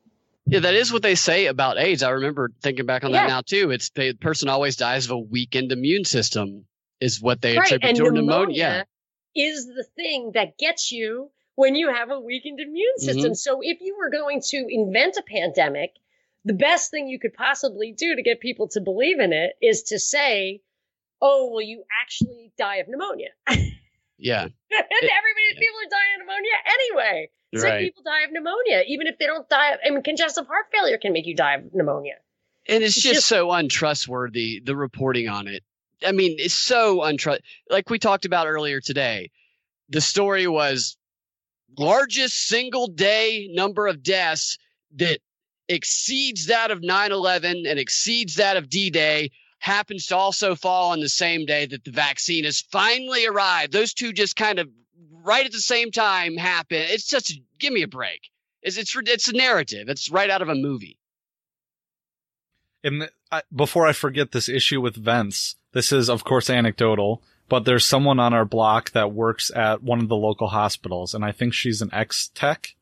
Yeah, that is what they say about AIDS. I remember thinking back on yeah. that now too. It's the person always dies of a weakened immune system, is what they right. attribute and to pneumonia. pneumonia is the thing that gets you when you have a weakened immune system. Mm-hmm. So if you were going to invent a pandemic, the best thing you could possibly do to get people to believe in it is to say, oh, well, you actually die of pneumonia. Yeah. and everybody, yeah. people are dying of pneumonia anyway. Some right. people die of pneumonia, even if they don't die of, I mean, congestive heart failure can make you die of pneumonia. And it's, it's just, just, so untrustworthy, the reporting on it. I mean, it's so untrust. Like we talked about earlier today, the story was largest single day number of deaths that exceeds that of 9/11 and exceeds that of D-Day happens to also fall on the same day that the vaccine has finally arrived. Those two just kind of right at the same time happen. It's just give me a break. It's it's it's a narrative. It's right out of a movie. And before I forget this issue with vents, this is, of course, anecdotal, but there's someone on our block that works at one of the local hospitals, and I think she's an ex tech.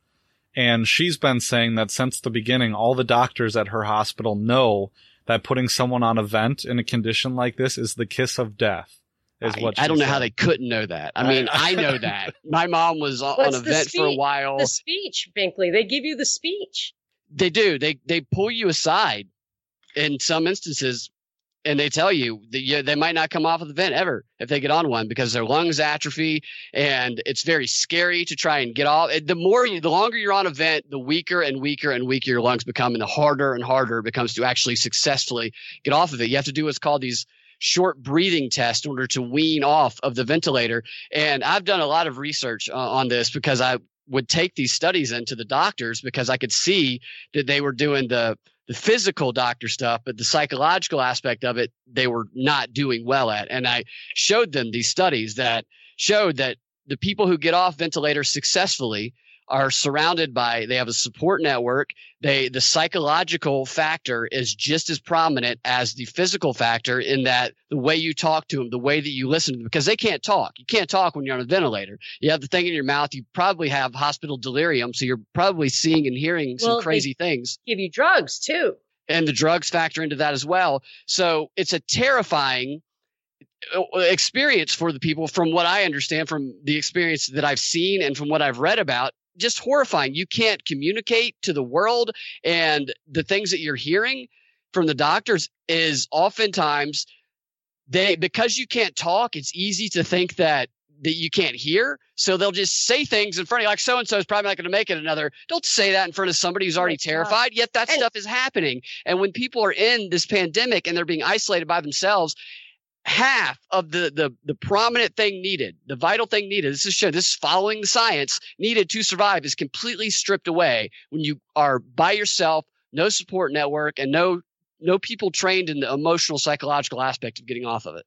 And she's been saying that since the beginning, all the doctors at her hospital know that putting someone on a vent in a condition like this is the kiss of death. Is I, what I don't know said. how they couldn't know that. I mean, I know that. My mom was on, What's on a the vent for a while. The speech, Binkley. They give you the speech. They do. They they pull you aside in some instances, and they tell you that you, they might not come off of the vent ever if they get on one because their lungs atrophy, and it's very scary to try and get off. The more, you, the longer you're on a vent, the weaker and weaker and weaker your lungs become, and the harder and harder it becomes to actually successfully get off of it. You have to do what's called these short breathing tests in order to wean off of the ventilator. And I've done a lot of research uh, on this because I would take these studies into the doctors because I could see that they were doing the the physical doctor stuff, but the psychological aspect of it they were not doing well at. And I showed them these studies that showed that the people who get off ventilators successfully are surrounded by they have a support network they the psychological factor is just as prominent as the physical factor in that the way you talk to them the way that you listen to them because they can't talk you can't talk when you're on a ventilator you have the thing in your mouth you probably have hospital delirium so you're probably seeing and hearing some Well, they- crazy things Give you drugs too. and the drugs factor into that as well. So it's a terrifying uh, experience for the people, from what I understand, from the experience that I've seen and from what I've read about. Just horrifying. You can't communicate to the world, and the things that you're hearing from the doctors is oftentimes they because you can't talk. It's easy to think that that you can't hear. So they'll just say things in front of you, like so and so is probably not going to make it another. Don't say that in front of somebody who's already terrified. Yet that And- stuff is happening. And when people are in this pandemic and they're being isolated by themselves, half of the the the prominent thing needed, the vital thing needed, this is this is following the science needed to survive is completely stripped away when you are by yourself, no support network, and no no people trained in the emotional psychological aspect of getting off of it.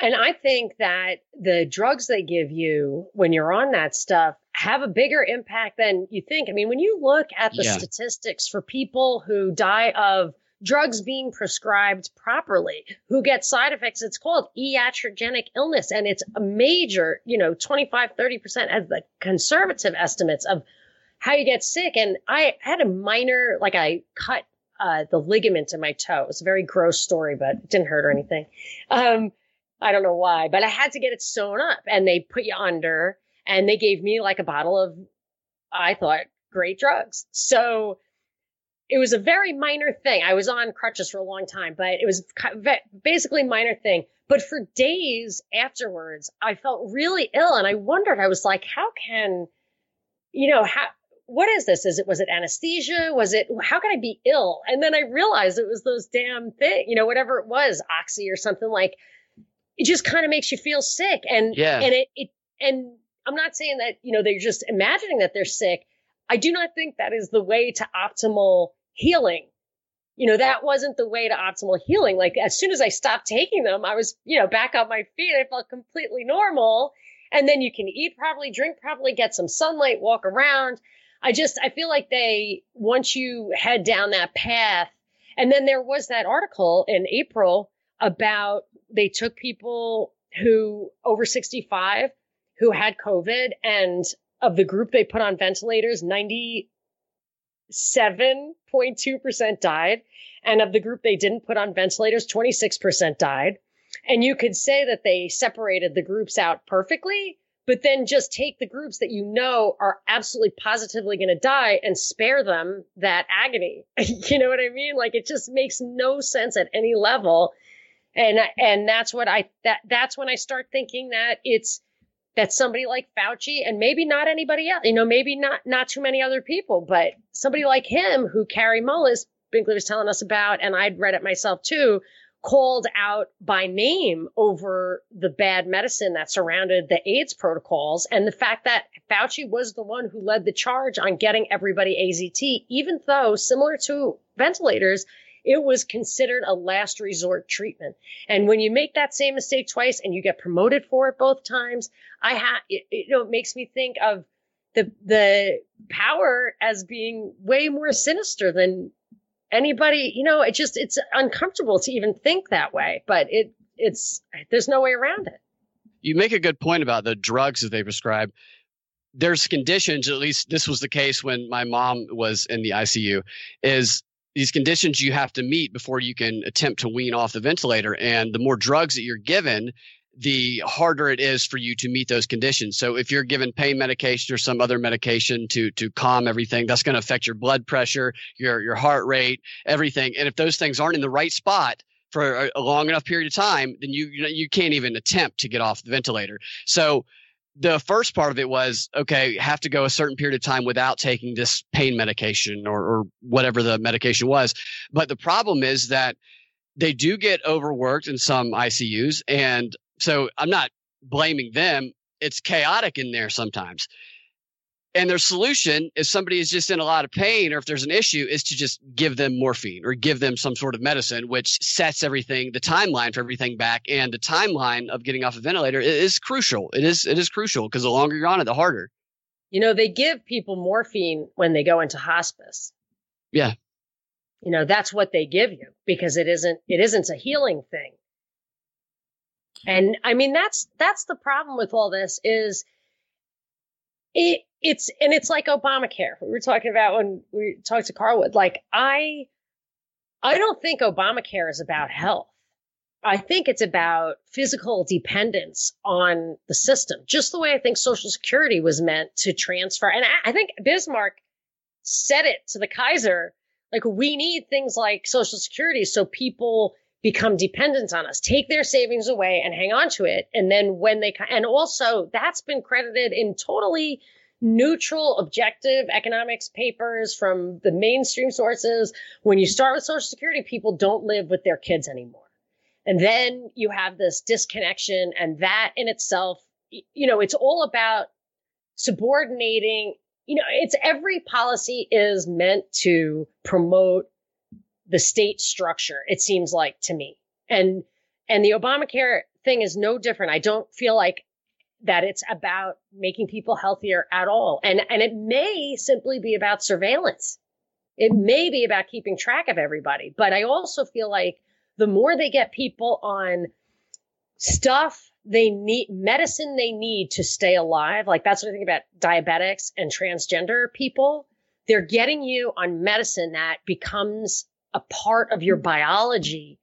And I think that the drugs they give you when you're on that stuff have a bigger impact than you think. I mean, when you look at the Yeah. statistics for people who die of drugs being prescribed properly, who get side effects, it's called iatrogenic illness. And it's a major, you know, 25, 30% as the conservative estimates of how you get sick. And I had a minor, like I cut uh, the ligament in my toe. It's a very gross story, but it didn't hurt or anything. Um, I don't know why, but I had to get it sewn up and they put you under and they gave me like a bottle of, I thought, great drugs. So it was a very minor thing. I was on crutches for a long time, but it was basically minor thing. But for days afterwards, I felt really ill and I wondered, I was like, how can, you know, how, what is this? Is it, was it anesthesia? Was it, how can I be ill? And then I realized it was those damn thing, you know, whatever it was, oxy or something like, it just kind of makes you feel sick. And, Yeah. and it, it, and I'm not saying that, you know, they're just imagining that they're sick. I do not think that is the way to optimal healing. You know, that wasn't the way to optimal healing. Like as soon as I stopped taking them, I was, you know, back on my feet. I felt completely normal. And then you can eat properly, drink properly, get some sunlight, walk around. I just, I feel like they, once you head down that path, and then there was that article in April about they took people who over 65 who had COVID and of the group they put on ventilators, 97.2% died. And of the group they didn't put on ventilators, 26% died. And you could say that they separated the groups out perfectly, but then just take the groups that you know are absolutely positively going to die and spare them that agony. you know what I mean? Like it just makes no sense at any level. And and that's what I that that's when I start thinking that it's that somebody like Fauci and maybe not anybody else, you know, maybe not not too many other people, but somebody like him who Kary Mullis, Binkley was telling us about, and I'd read it myself too, called out by name over the bad medicine that surrounded the AIDS protocols and the fact that Fauci was the one who led the charge on getting everybody AZT, even though similar to ventilators, it was considered a last resort treatment. And when you make that same mistake twice and you get promoted for it both times, I have, it, you know, it makes me think of the, the power as being way more sinister than anybody, you know, it just, it's uncomfortable to even think that way, but it, it's, there's no way around it. you make a good point about the drugs that they prescribe. There's conditions, at least this was the case when my mom was in the ICU, is these conditions you have to meet before you can attempt to wean off the ventilator. And the more drugs that you're given, the harder it is for you to meet those conditions. So if you're given pain medication or some other medication to to calm everything, that's going to affect your blood pressure, your your heart rate, everything. And if those things aren't in the right spot for a, long enough period of time, then you you, know, you can't even attempt to get off the ventilator. So the first part of it was okay have to go a certain period of time without taking this pain medication or, or whatever the medication was but the problem is that they do get overworked in some icus and so I'm not blaming them. It's chaotic in there sometimes. And their solution, if somebody is just in a lot of pain or if there's an issue, is to just give them morphine or give them some sort of medicine, which sets everything, the timeline for everything back. And the timeline of getting off a ventilator is crucial. It is it is crucial because the longer you're on it, the harder. You know, they give people morphine when they go into hospice. Yeah. You know, that's what they give you because it isn't it isn't a healing thing. And I mean, that's, that's the problem with all this is it, it's, and it's like Obamacare. We were talking about when we talked to Carlwood. Like, I, I don't think Obamacare is about health. I think it's about physical dependence on the system, just the way I think Social Security was meant to transfer. And I, I think Bismarck said it to the Kaiser like, we need things like Social Security so people become dependent on us, take their savings away and hang on to it. And then when they, and also that's been credited in totally neutral, objective economics papers from the mainstream sources. When you start with Social Security, people don't live with their kids anymore. And then you have this disconnection, and that in itself, you know, it's all about subordinating. You know, it's every policy is meant to promote the state structure, it seems like to me. And, and the Obamacare thing is no different. I don't feel like that it's about making people healthier at all. And, and it may simply be about surveillance. It may be about keeping track of everybody, but I also feel like the more they get people on stuff they need, medicine they need to stay alive, like that's what I think about diabetics and transgender people. They're getting you on medicine that becomes a part of your mm-hmm. biology.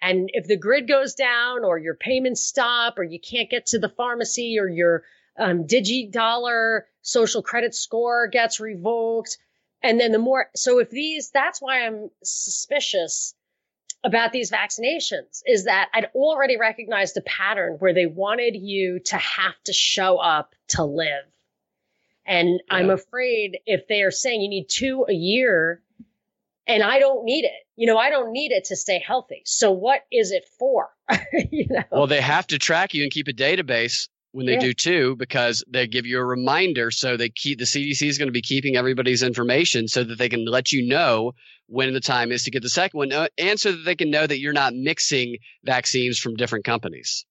And if the grid goes down or your payments stop or you can't get to the pharmacy or your um, digi dollar social credit score gets revoked. And then the more, so if these, that's why I'm suspicious about these vaccinations is that I'd already recognized a pattern where they wanted you to have to show up to live. And yeah. I'm afraid if they are saying you need two a year, and I don't need it. You know, I don't need it to stay healthy. So what is it for? you know? Well, they have to track you and keep a database when they yeah. do too, because they give you a reminder. So they keep the CDC is going to be keeping everybody's information so that they can let you know when the time is to get the second one, uh, and so that they can know that you're not mixing vaccines from different companies.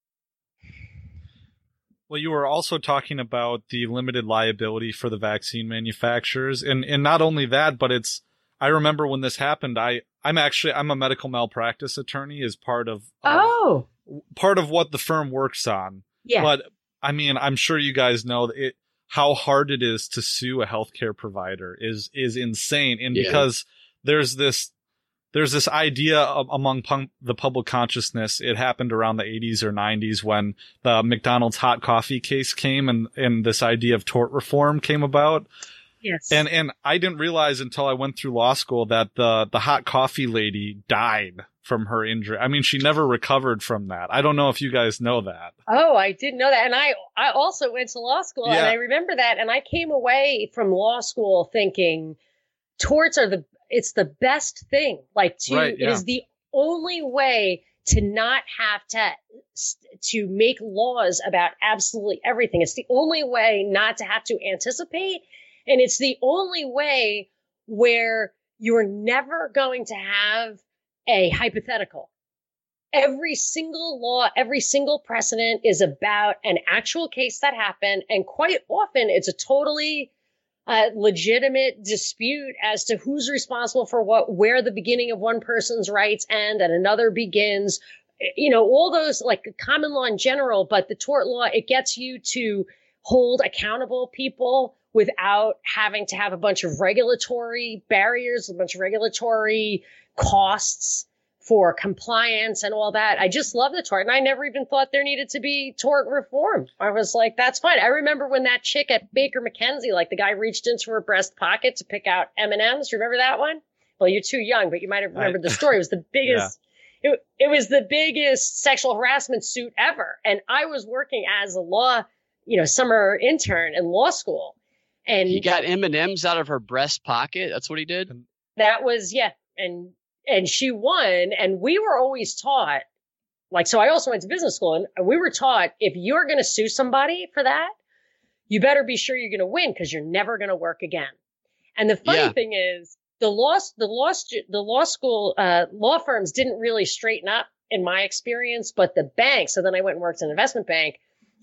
Well, you were also talking about the limited liability for the vaccine manufacturers, and and not only that, but it's I remember when this happened, I, I'm actually, I'm a medical malpractice attorney as part of, uh, oh, part of what the firm works on. Yeah. But I mean, I'm sure you guys know it, how hard it is to sue a healthcare provider is, is insane. And yeah. because there's this, there's this idea of, among punk, the public consciousness. It happened around the 80s or 90s when the McDonald's hot coffee case came and, and this idea of tort reform came about Yes. And and I didn't realize until I went through law school that the the hot coffee lady died from her injury. I mean, she never recovered from that. I don't know if you guys know that. Oh, I didn't know that. And I I also went to law school yeah. and I remember that and I came away from law school thinking torts are the it's the best thing. Like to right, yeah. it is the only way to not have to to make laws about absolutely everything. It's the only way not to have to anticipate and it's the only way where you're never going to have a hypothetical. Every single law, every single precedent is about an actual case that happened. And quite often it's a totally uh, legitimate dispute as to who's responsible for what, where the beginning of one person's rights end and another begins. You know, all those like common law in general, but the tort law, it gets you to hold accountable people without having to have a bunch of regulatory barriers, a bunch of regulatory costs for compliance and all that. I just love the tort. And I never even thought there needed to be tort reform. I was like, that's fine. I remember when that chick at Baker McKenzie, like the guy reached into her breast pocket to pick out M&Ms. Remember that one? Well, you're too young, but you might have remembered I, the story. It was the biggest, yeah. it, it was the biggest sexual harassment suit ever. And I was working as a law, you know, summer intern in law school. And he got M&Ms out of her breast pocket. That's what he did. That was, yeah. And and she won. And we were always taught, like, so I also went to business school and we were taught if you're going to sue somebody for that, you better be sure you're going to win because you're never going to work again. And the funny yeah. thing is, the law, the law, the law school, uh, law firms didn't really straighten up in my experience, but the bank. So then I went and worked in an investment bank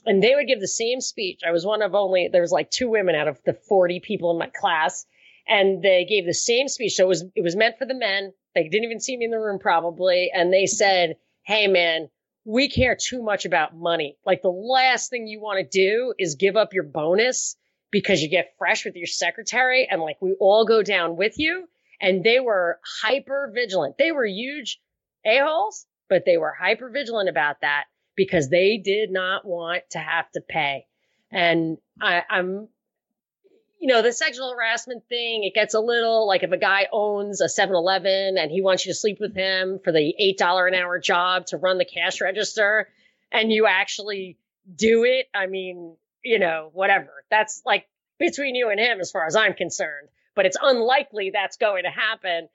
and they would give the same speech. I was one of only, there was like two women out of the 40 people in my class and they gave the same speech. So it was, it was meant for the men. They didn't even see me in the room probably. And they said, Hey man, we care too much about money. Like the last thing you want to do is give up your bonus because you get fresh with your secretary and like we all go down with you. And they were hyper vigilant. They were huge a-holes, but they were hyper vigilant about that because they did not want to have to pay. And I, I'm you know, the sexual harassment thing, it gets a little like if a guy owns a 7 Eleven and he wants you to sleep with him for the $8 an hour job to run the cash register and you actually do it. I mean, you know, whatever. That's like between you and him as far as I'm concerned, but it's unlikely that's going to happen.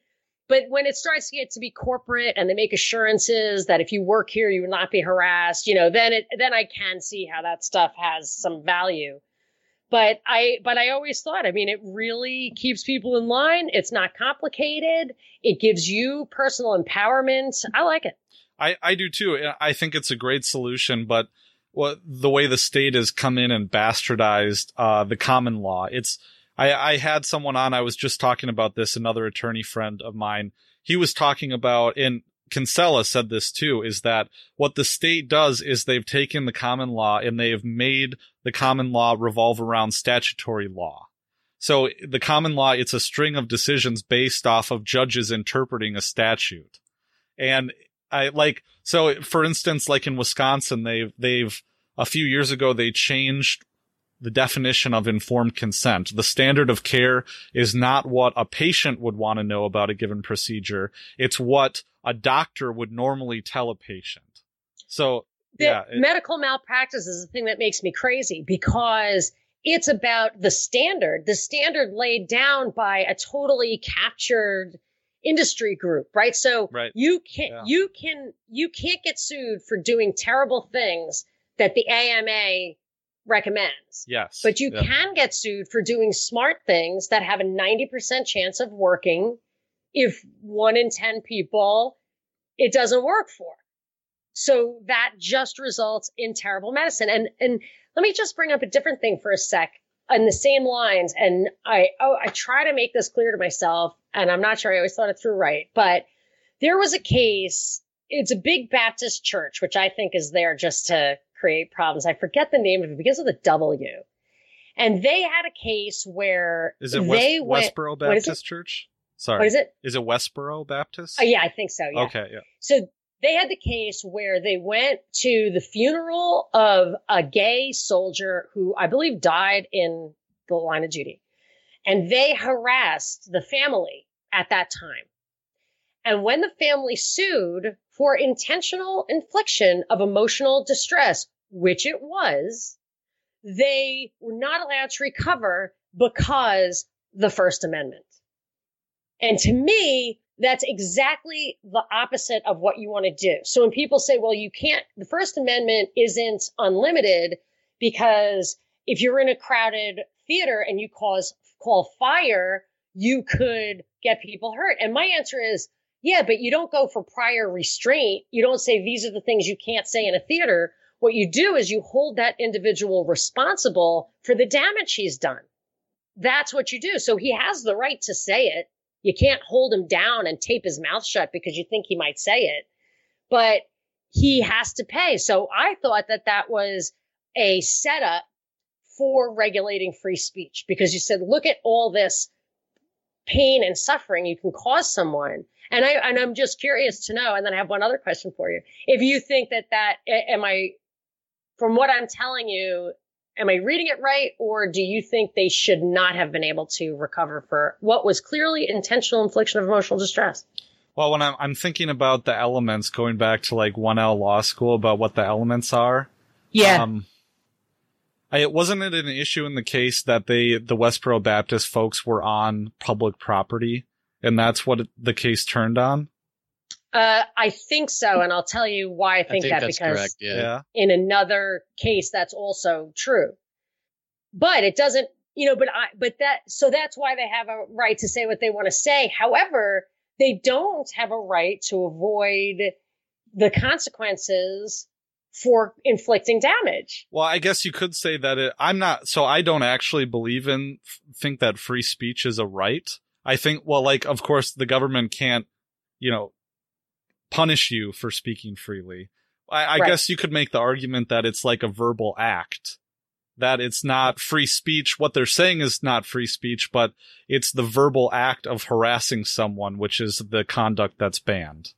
But when it starts to get to be corporate and they make assurances that if you work here, you will not be harassed, you know, then it, then I can see how that stuff has some value but I but I always thought, I mean, it really keeps people in line. It's not complicated. It gives you personal empowerment. I like it. I I do too. I think it's a great solution, but what the way the state has come in and bastardized uh, the common law. It's I I had someone on. I was just talking about this. Another attorney friend of mine. He was talking about in Kinsella said this too, is that what the state does is they've taken the common law and they've made the common law revolve around statutory law. So the common law, it's a string of decisions based off of judges interpreting a statute. And I like, so for instance, like in Wisconsin, they've, they've, a few years ago, they changed the definition of informed consent. The standard of care is not what a patient would want to know about a given procedure. It's what a doctor would normally tell a patient. So yeah, it, medical malpractice is the thing that makes me crazy because it's about the standard, the standard laid down by a totally captured industry group, right? So right. you can yeah. you can you can't get sued for doing terrible things that the AMA recommends. Yes. But you yeah. can get sued for doing smart things that have a 90% chance of working if one in 10 people it doesn't work for. So that just results in terrible medicine. And, and let me just bring up a different thing for a sec on the same lines. And I, oh, I try to make this clear to myself and I'm not sure I always thought it through right, but there was a case. It's a big Baptist church, which I think is there just to create problems. I forget the name of it because of the W. And they had a case where is it they West, went, Westboro Baptist Church? Sorry. What is it? Is it Westboro Baptist? Oh, yeah, I think so. Yeah. Okay. Yeah. So they had the case where they went to the funeral of a gay soldier who I believe died in the line of duty. And they harassed the family at that time. And when the family sued for intentional infliction of emotional distress, which it was, they were not allowed to recover because the First Amendment. And to me, that's exactly the opposite of what you want to do. So when people say, well, you can't, the First Amendment isn't unlimited because if you're in a crowded theater and you cause, call fire, you could get people hurt. And my answer is, yeah, but you don't go for prior restraint. You don't say these are the things you can't say in a theater. What you do is you hold that individual responsible for the damage he's done. That's what you do. So he has the right to say it. You can't hold him down and tape his mouth shut because you think he might say it, but he has to pay. So I thought that that was a setup for regulating free speech because you said, look at all this pain and suffering you can cause someone. And I, and I'm just curious to know. And then I have one other question for you. If you think that that, am I, from what I'm telling you, am I reading it right? Or do you think they should not have been able to recover for what was clearly intentional infliction of emotional distress? Well, when I'm, I'm thinking about the elements, going back to like 1L law school about what the elements are. Yeah. Um, I, wasn't it an issue in the case that they, the Westboro Baptist folks were on public property and that's what the case turned on? Uh, I think so. And I'll tell you why I think, I think that that's because correct. Yeah. yeah. in another case, that's also true. But it doesn't, you know, but I, but that, so that's why they have a right to say what they want to say. However, they don't have a right to avoid the consequences for inflicting damage. Well, I guess you could say that it, I'm not, so I don't actually believe in, think that free speech is a right. I think, well, like, of course, the government can't, you know, punish you for speaking freely. I, I Right. guess you could make the argument that it's like a verbal act, that it's not free speech. What they're saying is not free speech, but it's the verbal act of harassing someone, which is the conduct that's banned.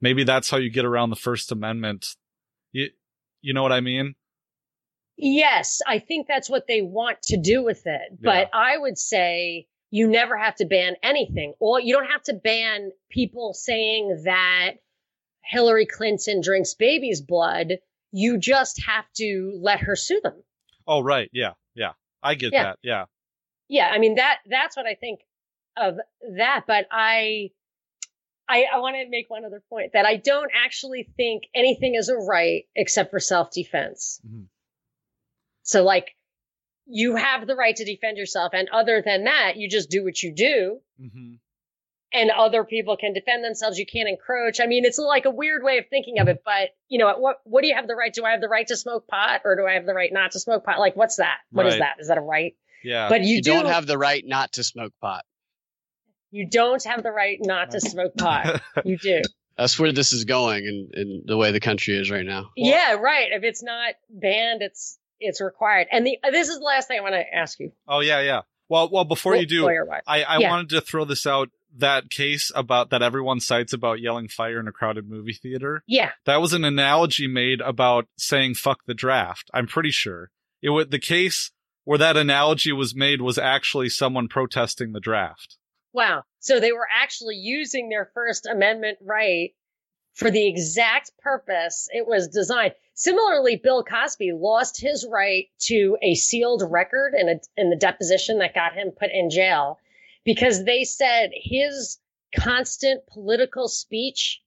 Maybe that's how you get around the First Amendment. You, you know what I mean? Yes, I think that's what they want to do with it. But I would say you never have to ban anything. Or you don't have to ban people saying that Hillary Clinton drinks baby's blood. You just have to let her sue them. Oh, right. Yeah. Yeah. I get Yeah. that. Yeah. Yeah, I mean that that's what I think of that. But I I, I want to make one other point that I don't actually think anything is a right except for self defense. Mhm. So like you have the right to defend yourself, and other than that, you just do what you do, hmm and other people can defend themselves. You can't encroach. I mean, it's like a weird way of thinking of it, but you know, what what do you have the right? Do I have the right to smoke pot, or do I have the right not to smoke pot? Like, what's that? What is Right. that? Is that a right? Yeah. But you, You, do don't have the right not to smoke pot. You don't have the right not to smoke pot. You do. That's where this is going in, in the way the country is right now. yeah, right. If it's not banned, it's it's required. And the this is the last thing I want to ask you. oh, yeah. Yeah. Well, well, before you do. I, I Yeah. wanted to throw this out. That case about that everyone cites about yelling fire in a crowded movie theater. Yeah, That was an analogy made about saying fuck the draft. I'm pretty sure it would, the case where that analogy was made was actually someone protesting the draft. Wow. So they were actually using their First Amendment right for the exact purpose it was designed. Similarly, Bill Cosby lost his right to a sealed record in a, in the deposition that got him put in jail because they said his constant political speech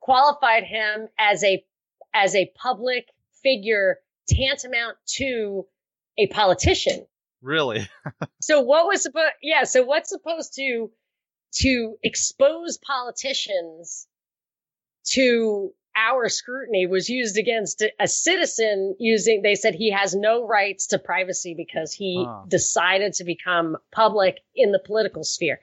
qualified him as a as a public figure tantamount to a politician. Really? So what was supposed yeah, so what's supposed to to expose politicians to our scrutiny was used against a citizen using they said he has no rights to privacy because he Huh. decided to become public in the political sphere.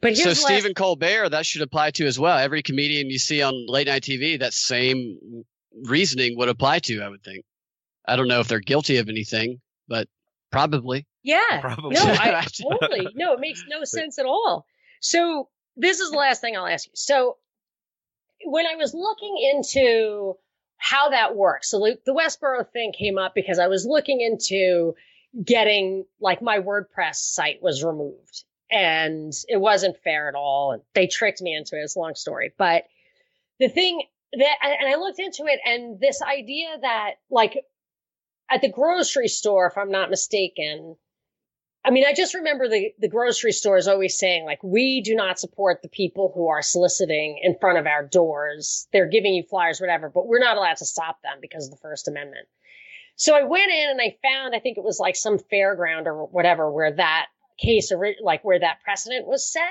But here's So the last- Stephen Colbert, that should apply to as well. Every comedian you see on late night TV, that same reasoning would apply to. I would think. I don't know if they're guilty of anything, but probably. Yeah. Probably. No, I totally. No, it makes no sense at all. So this is the last thing I'll ask you. So when I was looking into how that works, so like, the Westboro thing came up because I was looking into getting like my WordPress site was removed and it wasn't fair at all. And they tricked me into it. It's a long story. But the thing that, and I looked into it and this idea that like at the grocery store, if I'm not mistaken, I mean, I just remember the, the grocery stores always saying, like, we do not support the people who are soliciting in front of our doors. They're giving you flyers, whatever, but we're not allowed to stop them because of the First Amendment. So I went in and I found, I think it was like some fairground or whatever, where that case, like where that precedent was set.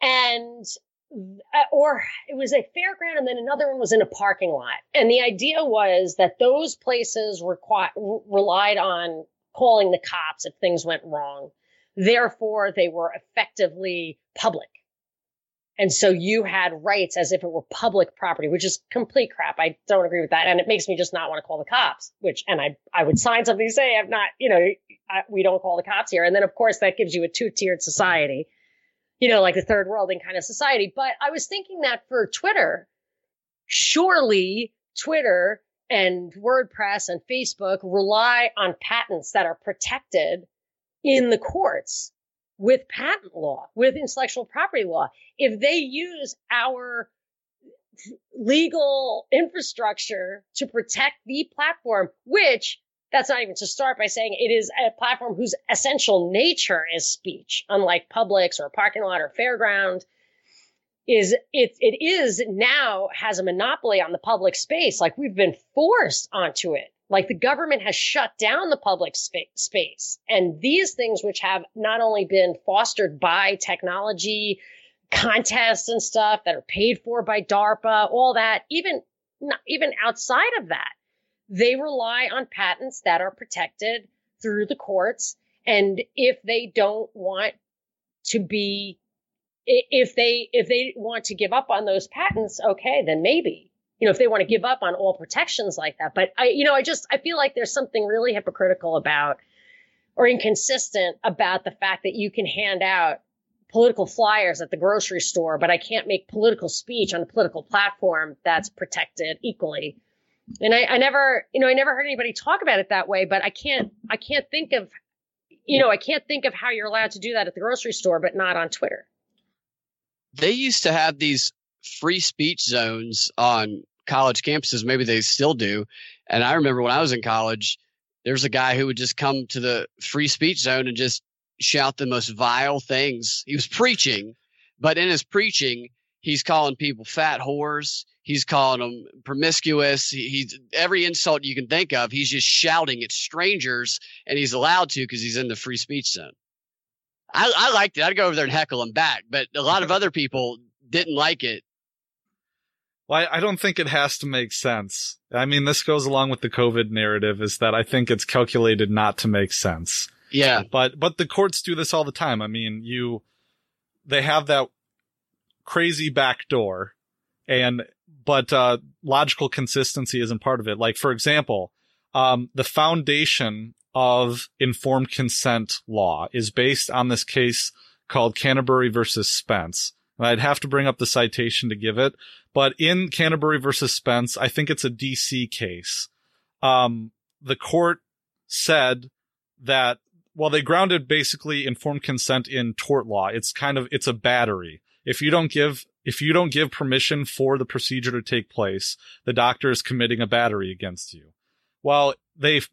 And, Uh, or it was a fairground and then another one was in a parking lot. And the idea was that those places requi- relied on calling the cops if things went wrong. Therefore, they were effectively public. And so you had rights as if it were public property, which is complete crap. I don't agree with that. And it makes me just not want to call the cops, which, and I, I would sign something to say, I'm not, you know, I, we don't call the cops here. And then of course that gives you a two tiered society, you know, like a third world worlding kind of society. But I was thinking that for Twitter, surely Twitter and WordPress and Facebook rely on patents that are protected in the courts with patent law, with intellectual property law. If they use our legal infrastructure to protect the platform, which that's not even to start by saying it is a platform whose essential nature is speech, unlike Publix or a parking lot or fairground, is it it is now has a monopoly on the public space. Like we've been forced onto it. Like the government has shut down the public spa- space. And these things, which have not only been fostered by technology, contests and stuff that are paid for by DARPA, all that, even, even outside of that, they rely on patents that are protected through the courts. And if they don't want to be, if they, if they want to give up on those patents, okay, then maybe you know, if they want to give up on all protections like that. But I, you know, I just, I feel like there's something really hypocritical about or inconsistent about the fact that you can hand out political flyers at the grocery store, but I can't make political speech on a political platform that's protected equally. And I, I never, you know, I never heard anybody talk about it that way, but I can't, I can't think of, you know, I can't think of how you're allowed to do that at the grocery store, but not on Twitter. They used to have these free speech zones on college campuses. Maybe they still do. And I remember when I was in college, there was a guy who would just come to the free speech zone and just shout the most vile things. He was preaching, but in his preaching, he's calling people fat whores. He's calling them promiscuous. He, he's every insult you can think of. He's just shouting at strangers, and he's allowed to because he's in the free speech zone. I, I liked it. I'd go over there and heckle him back, but a lot of other people didn't like it well, I, I don't think it has to make sense. I mean, this goes along with the COVID narrative is that I think it's calculated not to make sense. Yeah. But, but the courts do this all the time. I mean, you, they have that crazy back door and, but, uh, logical consistency isn't part of it. Like, for example, um, the foundation of informed consent law is based on this case called Canterbury versus Spence. And I'd have to bring up the citation to give it, but in Canterbury versus Spence, I think it's a DC case. Um, the court said that, well, they grounded basically informed consent in tort law. It's kind of, it's a battery. If you don't give, if you don't give permission for the procedure to take place, the doctor is committing a battery against you. Well, they've,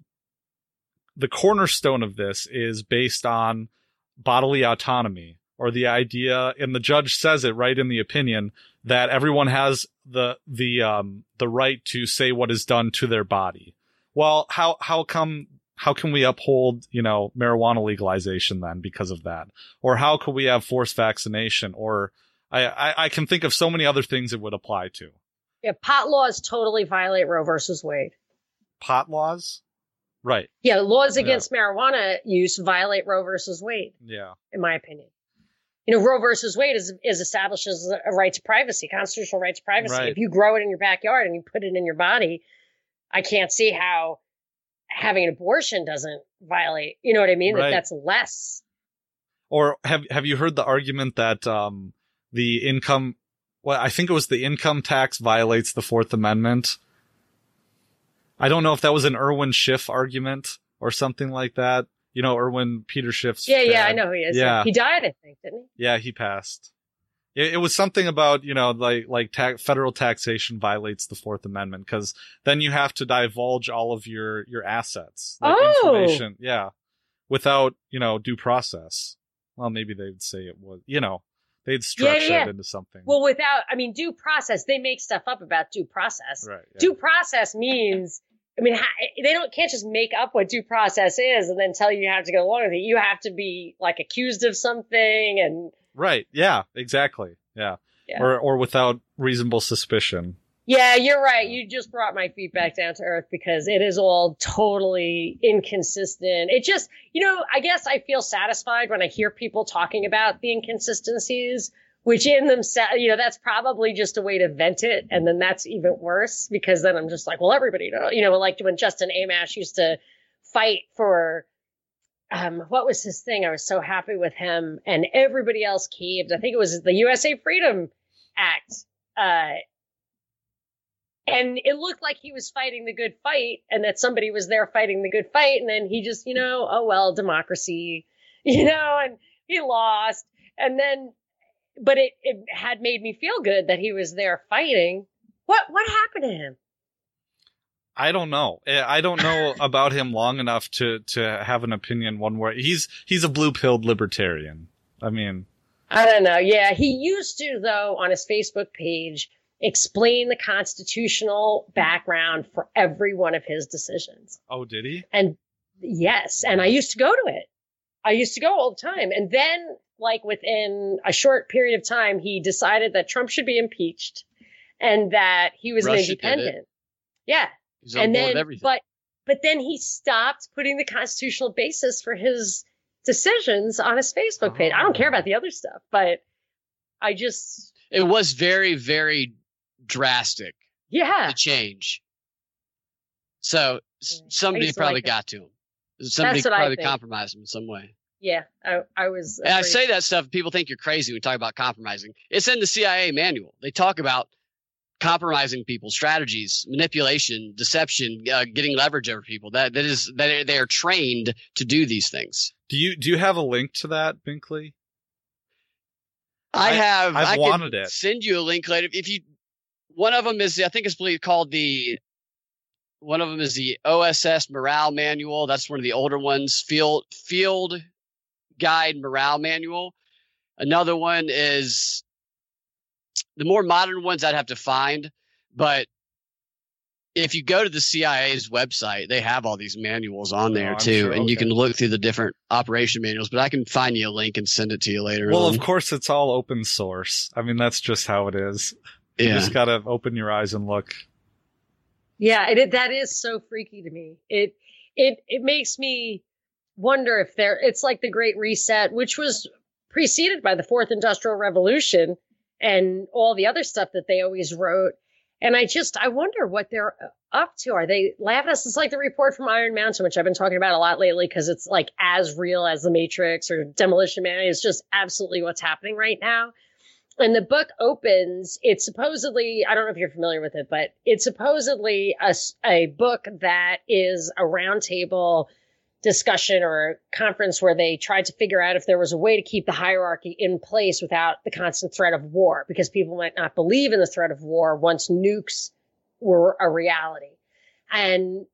the cornerstone of this is based on bodily autonomy or the idea, and the judge says it right in the opinion that everyone has the the um the right to say what is done to their body. Well, how how come how can we uphold, you know, marijuana legalization then because of that? Or how could we have forced vaccination? Or I, I, I can think of so many other things it would apply to. Yeah, pot laws totally violate Roe versus Wade. Pot laws? Right. Yeah, laws against yeah. marijuana use violate Roe versus Wade. Yeah. In my opinion you know, Roe versus Wade is, is establishes a right to privacy, constitutional right to privacy. Right. If you grow it in your backyard and you put it in your body, I can't see how having an abortion doesn't violate. You know what I mean? Right. That that's less. Or have have you heard the argument that um, the income? Well, I think it was the income tax violates the Fourth Amendment. I don't know if that was an Irwin Schiff argument or something like that. You know, Irwin Peter Schiff's. Yeah, dad. yeah, I know who he is. Yeah. He died, I think, didn't he? Yeah, he passed. It, it was something about, you know, like, like ta- federal taxation violates the Fourth Amendment because then you have to divulge all of your, your assets. Like oh. Information. Yeah. Without, you know, due process. Well, maybe they'd say it was, you know, they'd structure yeah, yeah. it into something. Well, without, I mean, due process, they make stuff up about due process. Right. Yeah. Due process means I mean, eh, they don't can't just make up what due process is and then tell you you have to go along with it. You have to be like accused of something and right. Yeah, exactly. Yeah, yeah. or or without reasonable suspicion. Yeah, you're right. You just brought my feet back down to earth because it is all totally inconsistent. It just, you know, I guess I feel satisfied when I hear people talking about the inconsistencies which in themselves, you know, that's probably just a way to vent it. And then that's even worse because then I'm just like, well, everybody know, you know, like when Justin Amash used to fight for, um, what was his thing? I was so happy with him and everybody else caved. I think it was the USA Freedom Act. Uh, and it looked like he was fighting the good fight and that somebody was there fighting the good fight. And then he just, you know, oh, well, democracy, you know, and he lost. And then but it, it had made me feel good that he was there fighting. What what happened to him? I don't know. Eh, I don't know about him long enough to to have an opinion one way. He's he's a blue pilled libertarian. I mean, I don't know. Yeah, he used to though on his Facebook page explain the constitutional background for every one of his decisions. Oh, did he? And yes, and I used to go to it. I used to go all the time. And then like within a short period of time, he decided that Trump should be impeached and that he was Russia an independent. Yeah. And then, but, but then he stopped putting the constitutional basis for his decisions on his Facebook page. I don't care about oh. the other stuff, but I just. It was very, very drastic. Yeah. The change. So somebody probably like got to him. Somebody probably compromised him in some way. Yeah, I, I was. And I say that stuff. People think you're crazy when we talk about compromising. It's in the CIA manual. They talk about compromising people, strategies, manipulation, deception, uh, getting leverage over people. That that is that they are trained to do these things. Do you do you have a link to that, Binkley? I, have. I've I wanted it. Send you a link later. If you, one of them is I think it's called the one of them is the OSS morale manual. That's one of the older ones. Field field guide morale manual. Another one is the more modern ones I'd have to find, but if you go to the CIA's website, they have all these manuals on oh, there oh, too, sure. and okay. you can look through the different operation manuals. But I can find you a link and send it to you later. Well, on. of course, it's all open source. I mean, that's just how it is. You just gotta open your eyes and look. Yeah, it, that is so freaky to me. It it it makes me wonder if there it's like the great reset which was preceded by the fourth industrial revolution and all the other stuff that they always wrote. And i just i wonder what they're up to. Are they laughing at us it's like the report from iron mountain which i've been talking about a lot lately because it's like as real as the matrix or demolition man. It's just absolutely what's happening right now. And the book opens it's supposedly i don't know if you're familiar with it but it's supposedly a, a book that is a roundtable discussion or conference where they tried to figure out if there was a way to keep the hierarchy in place without the constant threat of war, because people might not believe in the threat of war once nukes were a reality. And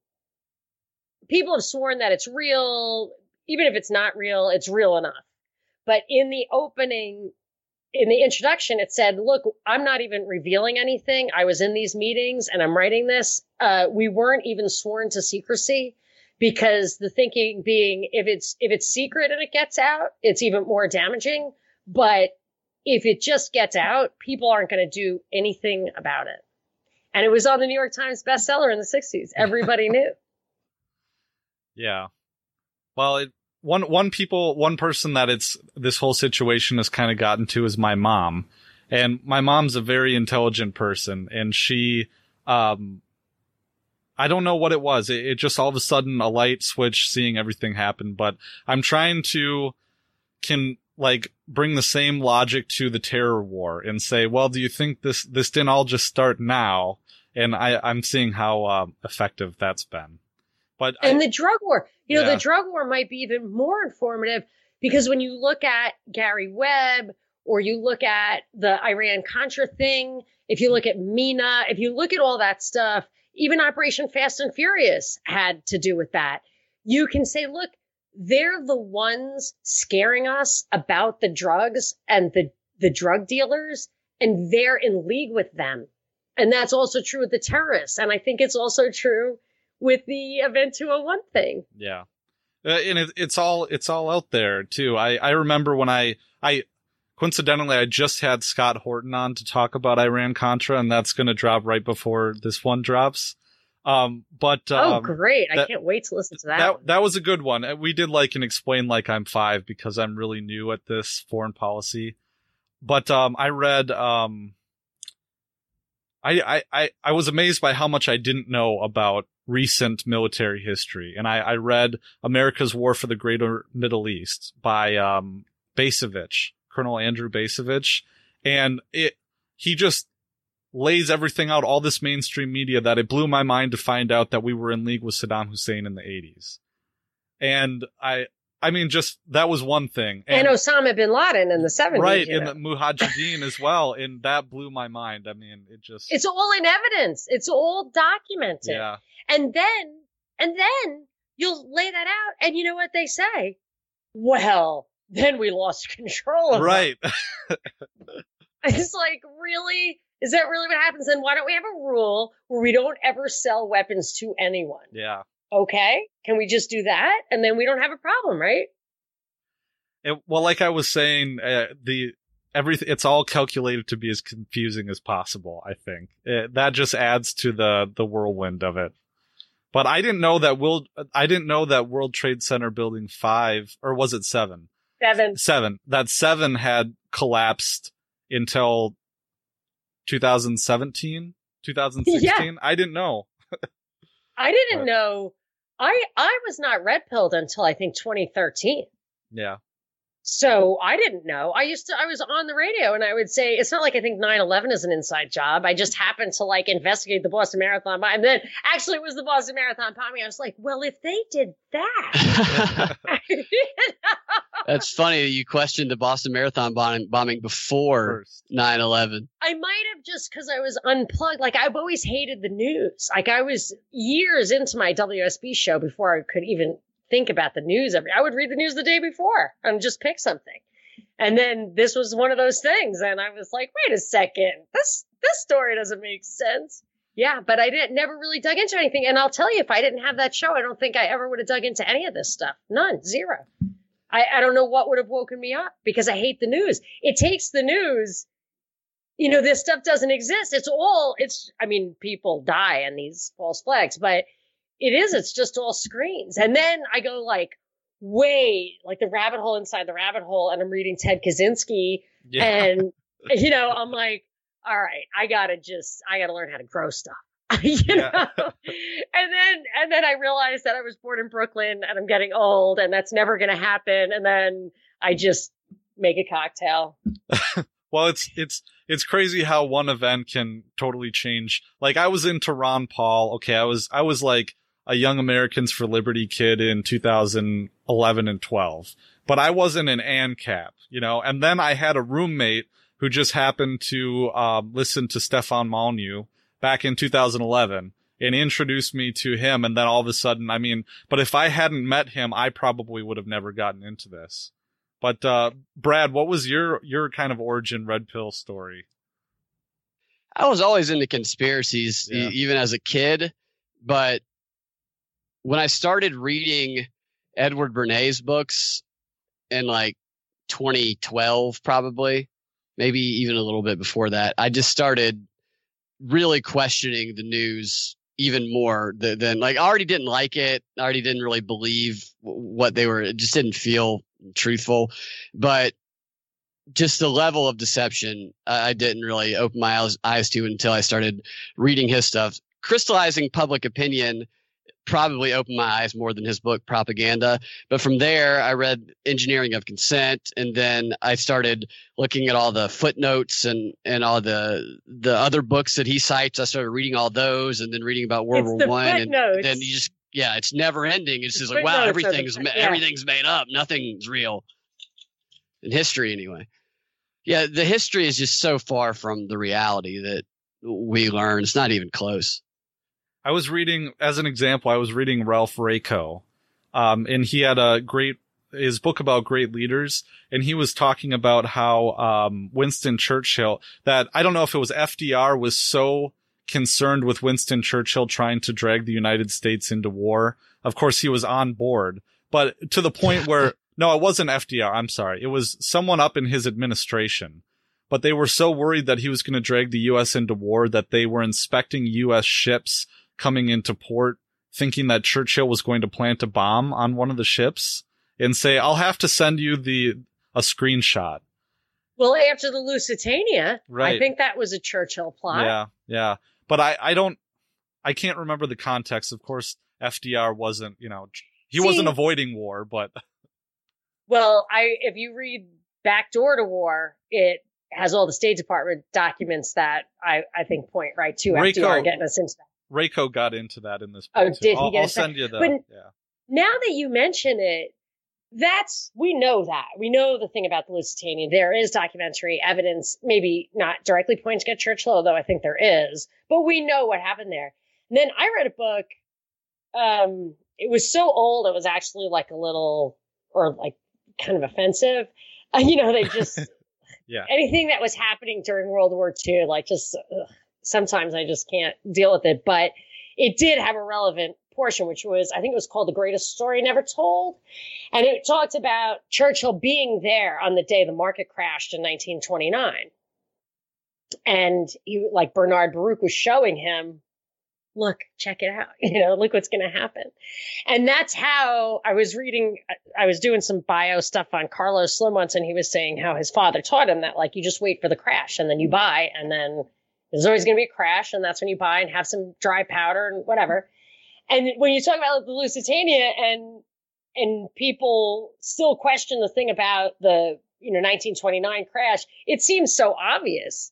people have sworn that it's real. Even if it's not real, it's real enough. But in the opening, in the introduction, it said, look, I'm not even revealing anything. I was in these meetings and I'm writing this. Uh, we weren't even sworn to secrecy because the thinking being if it's if it's secret and it gets out, it's even more damaging. But if it just gets out, people aren't going to do anything about it. And it was on the New York Times bestseller in the 60s. Everybody knew. Yeah. Well, it, one one people one person that it's this whole situation has kind of gotten to is my mom. And my mom's a very intelligent person and she um I don't know what it was. It, it, just all of a sudden a light switch seeing everything happen, but I'm trying to can like bring the same logic to the terror war and say, well, do you think this, this didn't all just start now? And I, I'm seeing how uh, effective that's been. But and I, the drug war, you know, the drug war might be even more informative because when you look at Gary Webb or you look at the Iran Contra thing, if you look at Mena, if you look at all that stuff, even Operation Fast and Furious had to do with that. You can say, look, they're the ones scaring us about the drugs and the, the drug dealers, and they're in league with them. And that's also true with the terrorists. And I think it's also true with the Event 201 thing. Yeah. Uh, and it, it's all, it's all out there too. I, I remember when I, I, coincidentally, I just had Scott Horton on to talk about Iran Contra, and that's going to drop right before this one drops. Um, but oh, um, oh, great! That, I can't wait to listen to that. That, that was a good one. We did like and explain like I'm five because I'm really new at this foreign policy. but um, I read um, I, I I was amazed by how much I didn't know about recent military history, and I, I read America's War for the Greater Middle East by um, Bacevich, Colonel Andrew Bacevich, and it he just lays everything out, all this mainstream media that it blew my mind to find out that we were in league with Saddam Hussein in the 80s. And I, I mean, just that was one thing. And, and Osama bin Laden in the 70s. Right, and the Mujahideen as well. And that blew my mind. I mean, it just. It's all in evidence. It's all documented. Yeah. And then, and then you'll lay that out. And you know what they say? Well, then we lost control of Right. it's like, really? Is that really what happens? Then why don't we have a rule where we don't ever sell weapons to anyone? Yeah. Okay. Can we just do that? And then we don't have a problem, right? It, well, like I was saying, uh, the everything it's all calculated to be as confusing as possible. I think it, that just adds to the the whirlwind of it. But I didn't know that World I didn't know that World Trade Center Building Five or was it seven? Seven. Seven. That seven had collapsed until 2017, 2016. Yeah. I didn't know. I didn't but. know. I I was not red pilled until I think 2013. Yeah. So I didn't know. I used to, I was on the radio and I would say, it's not like I think 9 11 is an inside job. I just happened to like investigate the Boston Marathon. And then actually it was the Boston Marathon bombing. I was like, well, if they did that. you know? That's funny that you questioned the Boston Marathon bombing, bombing before 9 11. I might have just because I was unplugged. Like I've always hated the news. Like I was years into my WSB show before I could even think about the news every I would read the news the day before and just pick something. And then this was one of those things and I was like, wait a second. This this story doesn't make sense. Yeah, but I didn't never really dug into anything. And I'll tell you, if I didn't have that show, I don't think I ever would have dug into any of this stuff. None. Zero. I, I don't know what would have woken me up because I hate the news. It takes the news you know, this stuff doesn't exist. It's all, it's, I mean, people die in these false flags, but it is. It's just all screens. And then I go like way like the rabbit hole inside the rabbit hole, and I'm reading Ted Kaczynski, yeah. and you know I'm like, all right, I gotta just I gotta learn how to grow stuff. you yeah. know and then and then i realized that i was born in brooklyn and i'm getting old and that's never going to happen and then i just make a cocktail well it's it's it's crazy how one event can totally change like i was into ron paul okay i was i was like a Young Americans for Liberty kid in 2011 and 12, but I wasn't an ANCAP, you know, and then I had a roommate who just happened to, uh, listen to Stefan Molyneux back in 2011 and introduced me to him. And then all of a sudden, I mean, but if I hadn't met him, I probably would have never gotten into this. But, uh, Brad, what was your, your kind of origin red pill story? I was always into conspiracies, yeah. e- even as a kid, but when I started reading Edward Bernays books in like 2012, probably, maybe even a little bit before that, I just started really questioning the news even more than, than like I already didn't like it. I already didn't really believe what they were. It just didn't feel truthful, but just the level of deception I didn't really open my eyes, eyes to until I started reading his stuff. Crystallizing public opinion probably opened my eyes more than his book propaganda. But from there i read engineering of consent and then i started looking at all the footnotes and and all the the other books that he cites. I started reading all those and then reading about world it's war one and then you just yeah it's never ending. It's just like wow everything's yeah. everything's made up. Nothing's real in history anyway. Yeah the history is just so far from the reality that we learn. It's not even close I was reading, as an example, I was reading Ralph Raico, um, and he had a great his book about great leaders, and he was talking about how um, Winston Churchill. That I don't know if it was FDR was so concerned with Winston Churchill trying to drag the United States into war. Of course, he was on board, but to the point where no, it wasn't FDR. I'm sorry, it was someone up in his administration. But they were so worried that he was going to drag the U.S. into war that they were inspecting U.S. ships coming into port thinking that Churchill was going to plant a bomb on one of the ships and say, I'll have to send you the, a screenshot. Well, after the Lusitania, Right. I think that was a Churchill plot. Yeah, yeah. But I, I don't, I can't remember the context. Of course, FDR wasn't, you know, he See- wasn't avoiding war, but Well, I if you read Backdoor to War, it has all the State Department documents that I, I think point right to Raico- FDR getting us into that. Raico got into that in this. Oh, book, too. did he I'll, get I'll send you the. But- yeah. Now that you mention it, that's we know that we know the thing about the Lusitania. There is documentary evidence, maybe not directly pointing at Churchill, although I think there is, but we know what happened there. And then I read a book. Um, it was so old, it was actually like a little or like kind of offensive. Uh, you know, they just Yeah. anything that was happening during World War II, like just ugh, sometimes I just can't deal with it. But it did have a relevant portion, which was I think it was called "The Greatest Story Never Told," and it talked about Churchill being there on the day the market crashed in 1929, and he like Bernard Baruch was showing him. Look, check it out. You know, look what's going to happen. And that's how I was reading. I was doing some bio stuff on Carlos Slim once, and he was saying how his father taught him that, like, you just wait for the crash and then you buy, and then there's always going to be a crash, and that's when you buy and have some dry powder and whatever. And when you talk about the Lusitania and and people still question the thing about the you know 1929 crash, it seems so obvious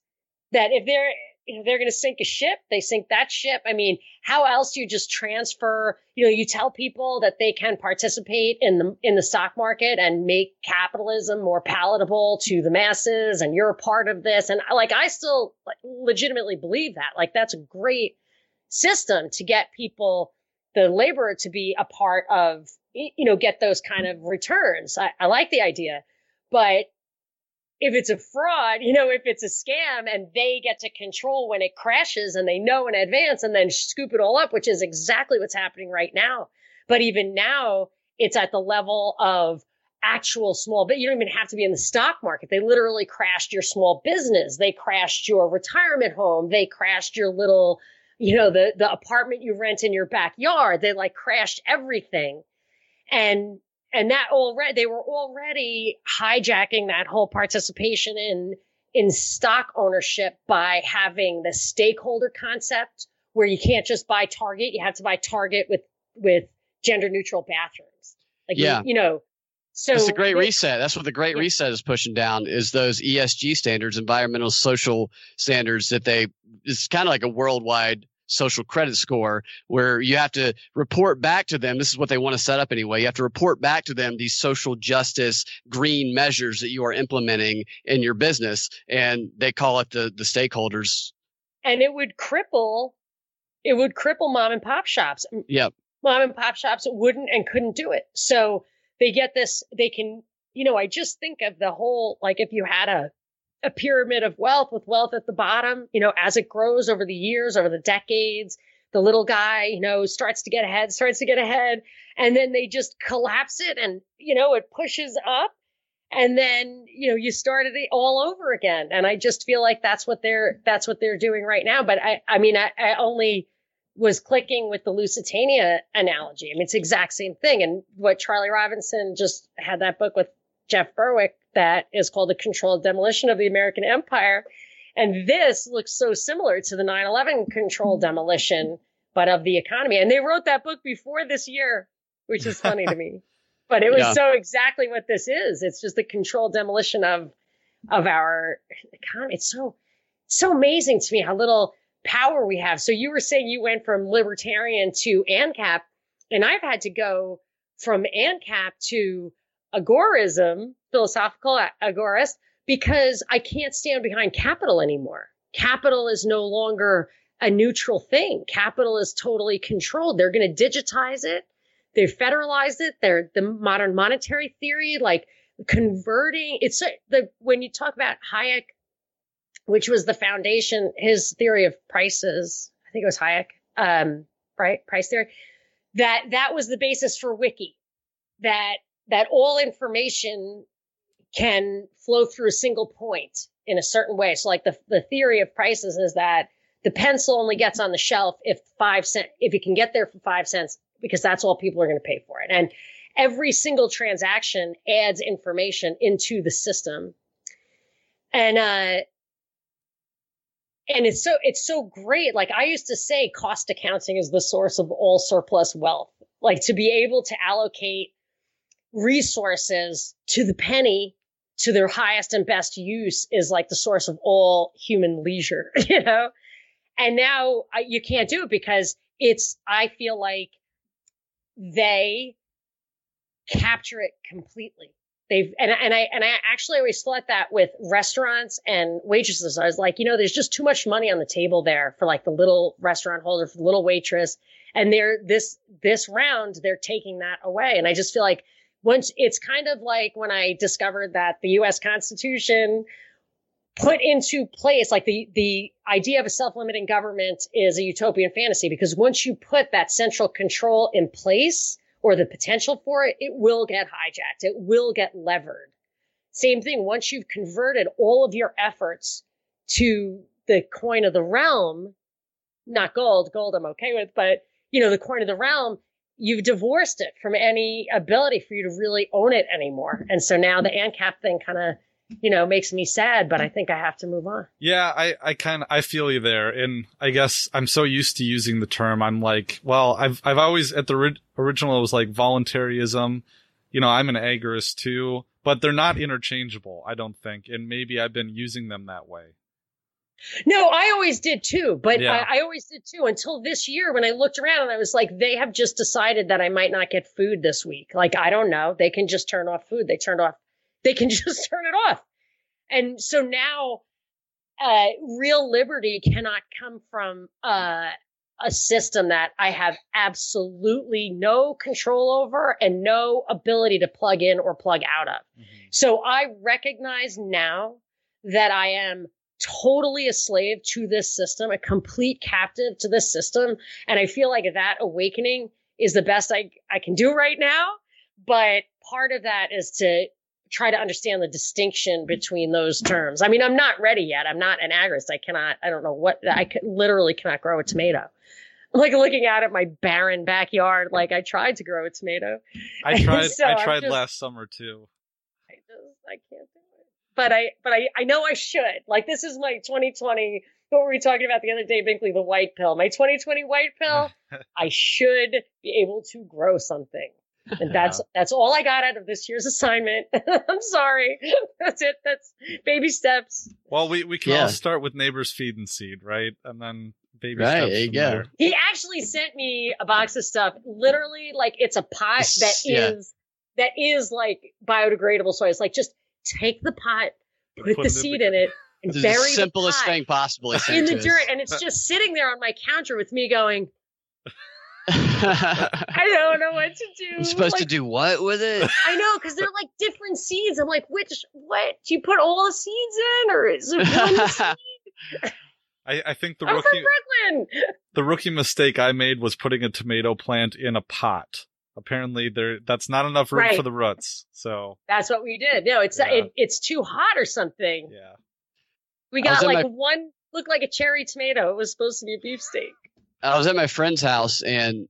that if they're you know they're going to sink a ship, they sink that ship. I mean, how else do you just transfer? You know, you tell people that they can participate in the in the stock market and make capitalism more palatable to the masses, and you're a part of this. And like, I still legitimately believe that. Like, that's a great system to get people, the laborer, to be a part of. You know, get those kind of returns. I, I like the idea, but if it's a fraud, you know, if it's a scam and they get to control when it crashes and they know in advance and then scoop it all up, which is exactly what's happening right now. But even now, it's at the level of actual small, but you don't even have to be in the stock market. They literally crashed your small business. They crashed your retirement home. They crashed your little, you know, the, the apartment you rent in your backyard. They like crashed everything. And and that already they were already hijacking that whole participation in in stock ownership by having the stakeholder concept where you can't just buy target you have to buy target with with gender neutral bathrooms like you- Yeah. you, know so it's a Great Reset. That's what the Great Yeah. Reset is pushing down is those ESG standards, environmental social standards that they it's kind of like a worldwide social credit score where you have to report back to them. This is what they want to set up anyway. You have to report back to them these social justice green measures that you are implementing in your business and they call it the the stakeholders. And it would cripple it would cripple mom and pop shops. Yep. mom and pop shops wouldn't and couldn't do it. So they get this, they can, you know, I just think of the whole, like if you had a, a pyramid of wealth with wealth at the bottom, you know, as it grows over the years, over the decades, the little guy, you know, starts to get ahead, starts to get ahead, and then they just collapse it and, you know, it pushes up. And then, you know, you started it all over again. And I just feel like that's what they're, that's what they're doing right now. But I, I mean, I, I only, was clicking with the Lusitania analogy. I mean, it's the exact same thing. And what Charlie Robinson just had that book with Jeff Berwick that is called The Controlled Demolition of the American Empire. And this looks so similar to the 9 11 controlled demolition, but of the economy. And they wrote that book before this year, which is funny to me. But it was Yeah. so exactly what this is. It's just the controlled demolition of of our economy. It's so so amazing to me how little power we have. So you were saying you went from libertarian to ANCAP, and I've had to go from ANCAP to agorism, philosophical agorist, because I can't stand behind capital anymore. Capital is no longer a neutral thing. Capital is totally controlled. They're going to digitize it. They've federalized it. They're the modern monetary theory, like converting. It's the when you talk about Hayek which was the foundation, his theory of prices. I think it was Hayek, um, right? Price theory. That that was the basis for Wiki. That that all information can flow through a single point in a certain way. So, like the the theory of prices is that the pencil only gets on the shelf if five cent if it can get there for five cents because that's all people are going to pay for it. And every single transaction adds information into the system And uh and it's so it's so great. Like I used to say cost accounting is the source of all surplus wealth. Like to be able to allocate resources to the penny to their highest and best use is like the source of all human leisure, you know? And now I, you can't do it because it's, I feel like they capture it completely. They've, and, and I, and I actually always thought that with restaurants and waitresses, I was like, you know, there's just too much money on the table there for like the little restaurant holder, for the little waitress. And they're this, this round, they're taking that away. And I just feel like once it's kind of like when I discovered that the US Constitution put into place like the the idea of a self-limiting government is a utopian fantasy because once you put that central control in place or the potential for it it will get hijacked. It will get levered. Same thing once you've converted all of your efforts to the coin of the realm not gold gold i'm okay with but you know the coin of the realm you've divorced it from any ability for you to really own it anymore and so now the ancap thing kind of you know, makes me sad, but I think I have to move on. Yeah, I, I kind of, I feel you there. And I guess I'm so used to using the term. I'm like, well, I've, I've always, at the ri- original, it was like voluntarism. You know, I'm an agorist too, but they're not interchangeable, I don't think. And maybe I've been using them that way. No, I always did too, but yeah. I, I, always did too until this year when I looked around and I was like, they have just decided that I might not get food this week. Like, I don't know. They can just turn off food. They turned off they can just turn it off. And so now, uh, real liberty cannot come from uh, a system that I have absolutely no control over and no ability to plug in or plug out of. Mm-hmm. So I recognize now that I am totally a slave to this system, a complete captive to this system. And I feel like that awakening is the best I, I can do right now. But part of that is to try to understand the distinction between those terms. I mean, I'm not ready yet. I'm not an agorist. I cannot, I don't know what, I could, literally cannot grow a tomato. Like looking out at my barren backyard, like I tried to grow a tomato. I tried, so I tried just, last summer too. I just, I can't. But I, but I, I know I should. Like this is my 2020. What were we talking about the other day, Binkley? The white pill. My 2020 white pill. I should be able to grow something. And that's that's all I got out of this year's assignment. I'm sorry. That's it. That's baby steps. Well, we, we can yeah. all start with neighbors feed and seed, right? And then baby right, steps. There you go. There. He actually sent me a box of stuff. Literally, like it's a pot that yeah. is that is like biodegradable soil. It's like just take the pot, put, put the seed in, the- in it, and bury the simplest the thing possible in the dirt, and it's just sitting there on my counter with me going. I don't know what to do. I'm supposed like, to do what with it? I know because they're like different seeds. I'm like, which what? Do you put all the seeds in, or is it one seed? I, I think the I'm rookie the rookie mistake I made was putting a tomato plant in a pot. Apparently, there that's not enough room right. for the roots. So that's what we did. No, it's yeah. it, it's too hot or something. Yeah, we got like my... one looked like a cherry tomato. It was supposed to be a beefsteak. I was at my friend's house and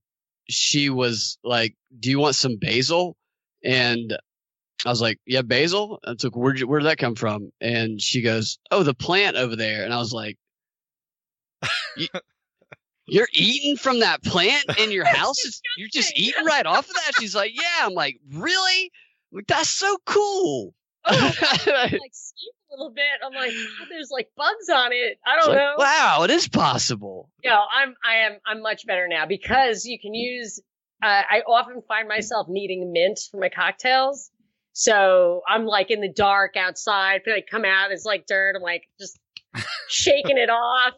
she was like, "Do you want some basil?" And I was like, "Yeah, basil." I took where'd you, where'd that come from? And she goes, "Oh, the plant over there." And I was like, "You're eating from that plant in your house? You're just eating right off of that?" She's like, "Yeah." I'm like, "Really? Like, that's so cool." Oh, like a little bit. I'm like, oh, there's like bugs on it. I don't like, know. Wow, it is possible. No, I'm I am I'm much better now because you can use. Uh, I often find myself needing mint for my cocktails. So I'm like in the dark outside. I feel like come out, it's like dirt. I'm like just shaking it off,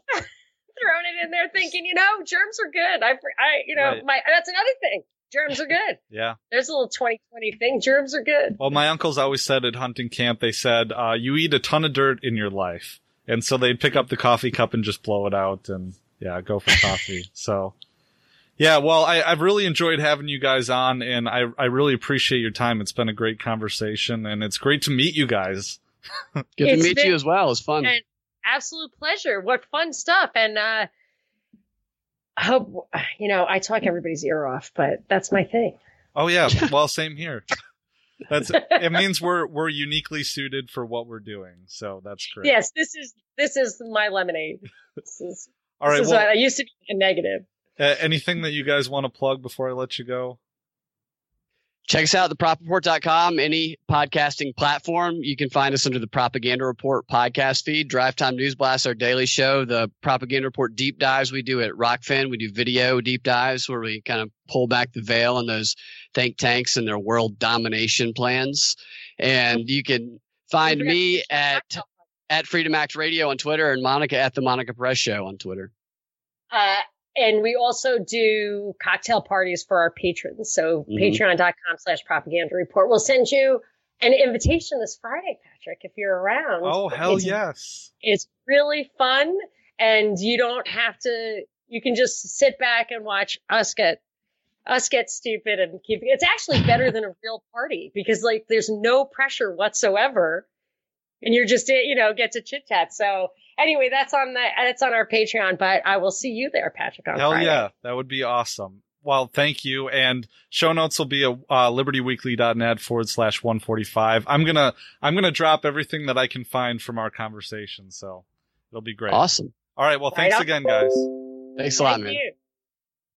throwing it in there, thinking, you know, germs are good. I, I, you know, right. my that's another thing germs are good. Yeah. There's a little 2020 thing. Germs are good. Well, my uncles always said at hunting camp, they said, uh, you eat a ton of dirt in your life. And so they'd pick up the coffee cup and just blow it out and yeah, go for coffee. so yeah, well, I, have really enjoyed having you guys on and I, I really appreciate your time. It's been a great conversation and it's great to meet you guys. Good it's to meet you as well. It's fun. Absolute pleasure. What fun stuff. And, uh, I hope you know I talk everybody's ear off, but that's my thing. Oh yeah, well, same here. That's it means we're we're uniquely suited for what we're doing. So that's great. Yes, this is this is my lemonade. This is All right. this is Well, what I used to be a negative. uh, anything that you guys want to plug before I let you go? Check us out at thepropreport.com, any podcasting platform. You can find us under the Propaganda Report podcast feed, Drive Time News Blast, our daily show, the Propaganda Report deep dives we do at Rokfin. We do video deep dives where we kind of pull back the veil on those think tanks and their world domination plans. And you can find me at at Freedom Act Radio on Twitter and Monica at the Monica Perez Show on Twitter. Uh, and we also do cocktail parties for our patrons. So Mhm. patreon.com slash propaganda report. We'll send you an invitation this Friday, Patrick, if you're around. Oh hell It's- yes! It's really fun and you don't have to, you can just sit back and watch us get, us get stupid and keep, it's actually better than a real party because like there's no pressure whatsoever and you're just, you know, get to chit chat. So anyway, that's on the, that's on our Patreon, but I will see you there, Patrick, on Hell Friday. yeah, that would be awesome. Well, thank you. And show notes will be at uh, libertyweekly.net forward slash 145. I'm gonna I'm gonna drop everything that I can find from our conversation, so it'll be great. Awesome. All right. Well, thanks on. again, guys. Thanks a lot, Thank man. you.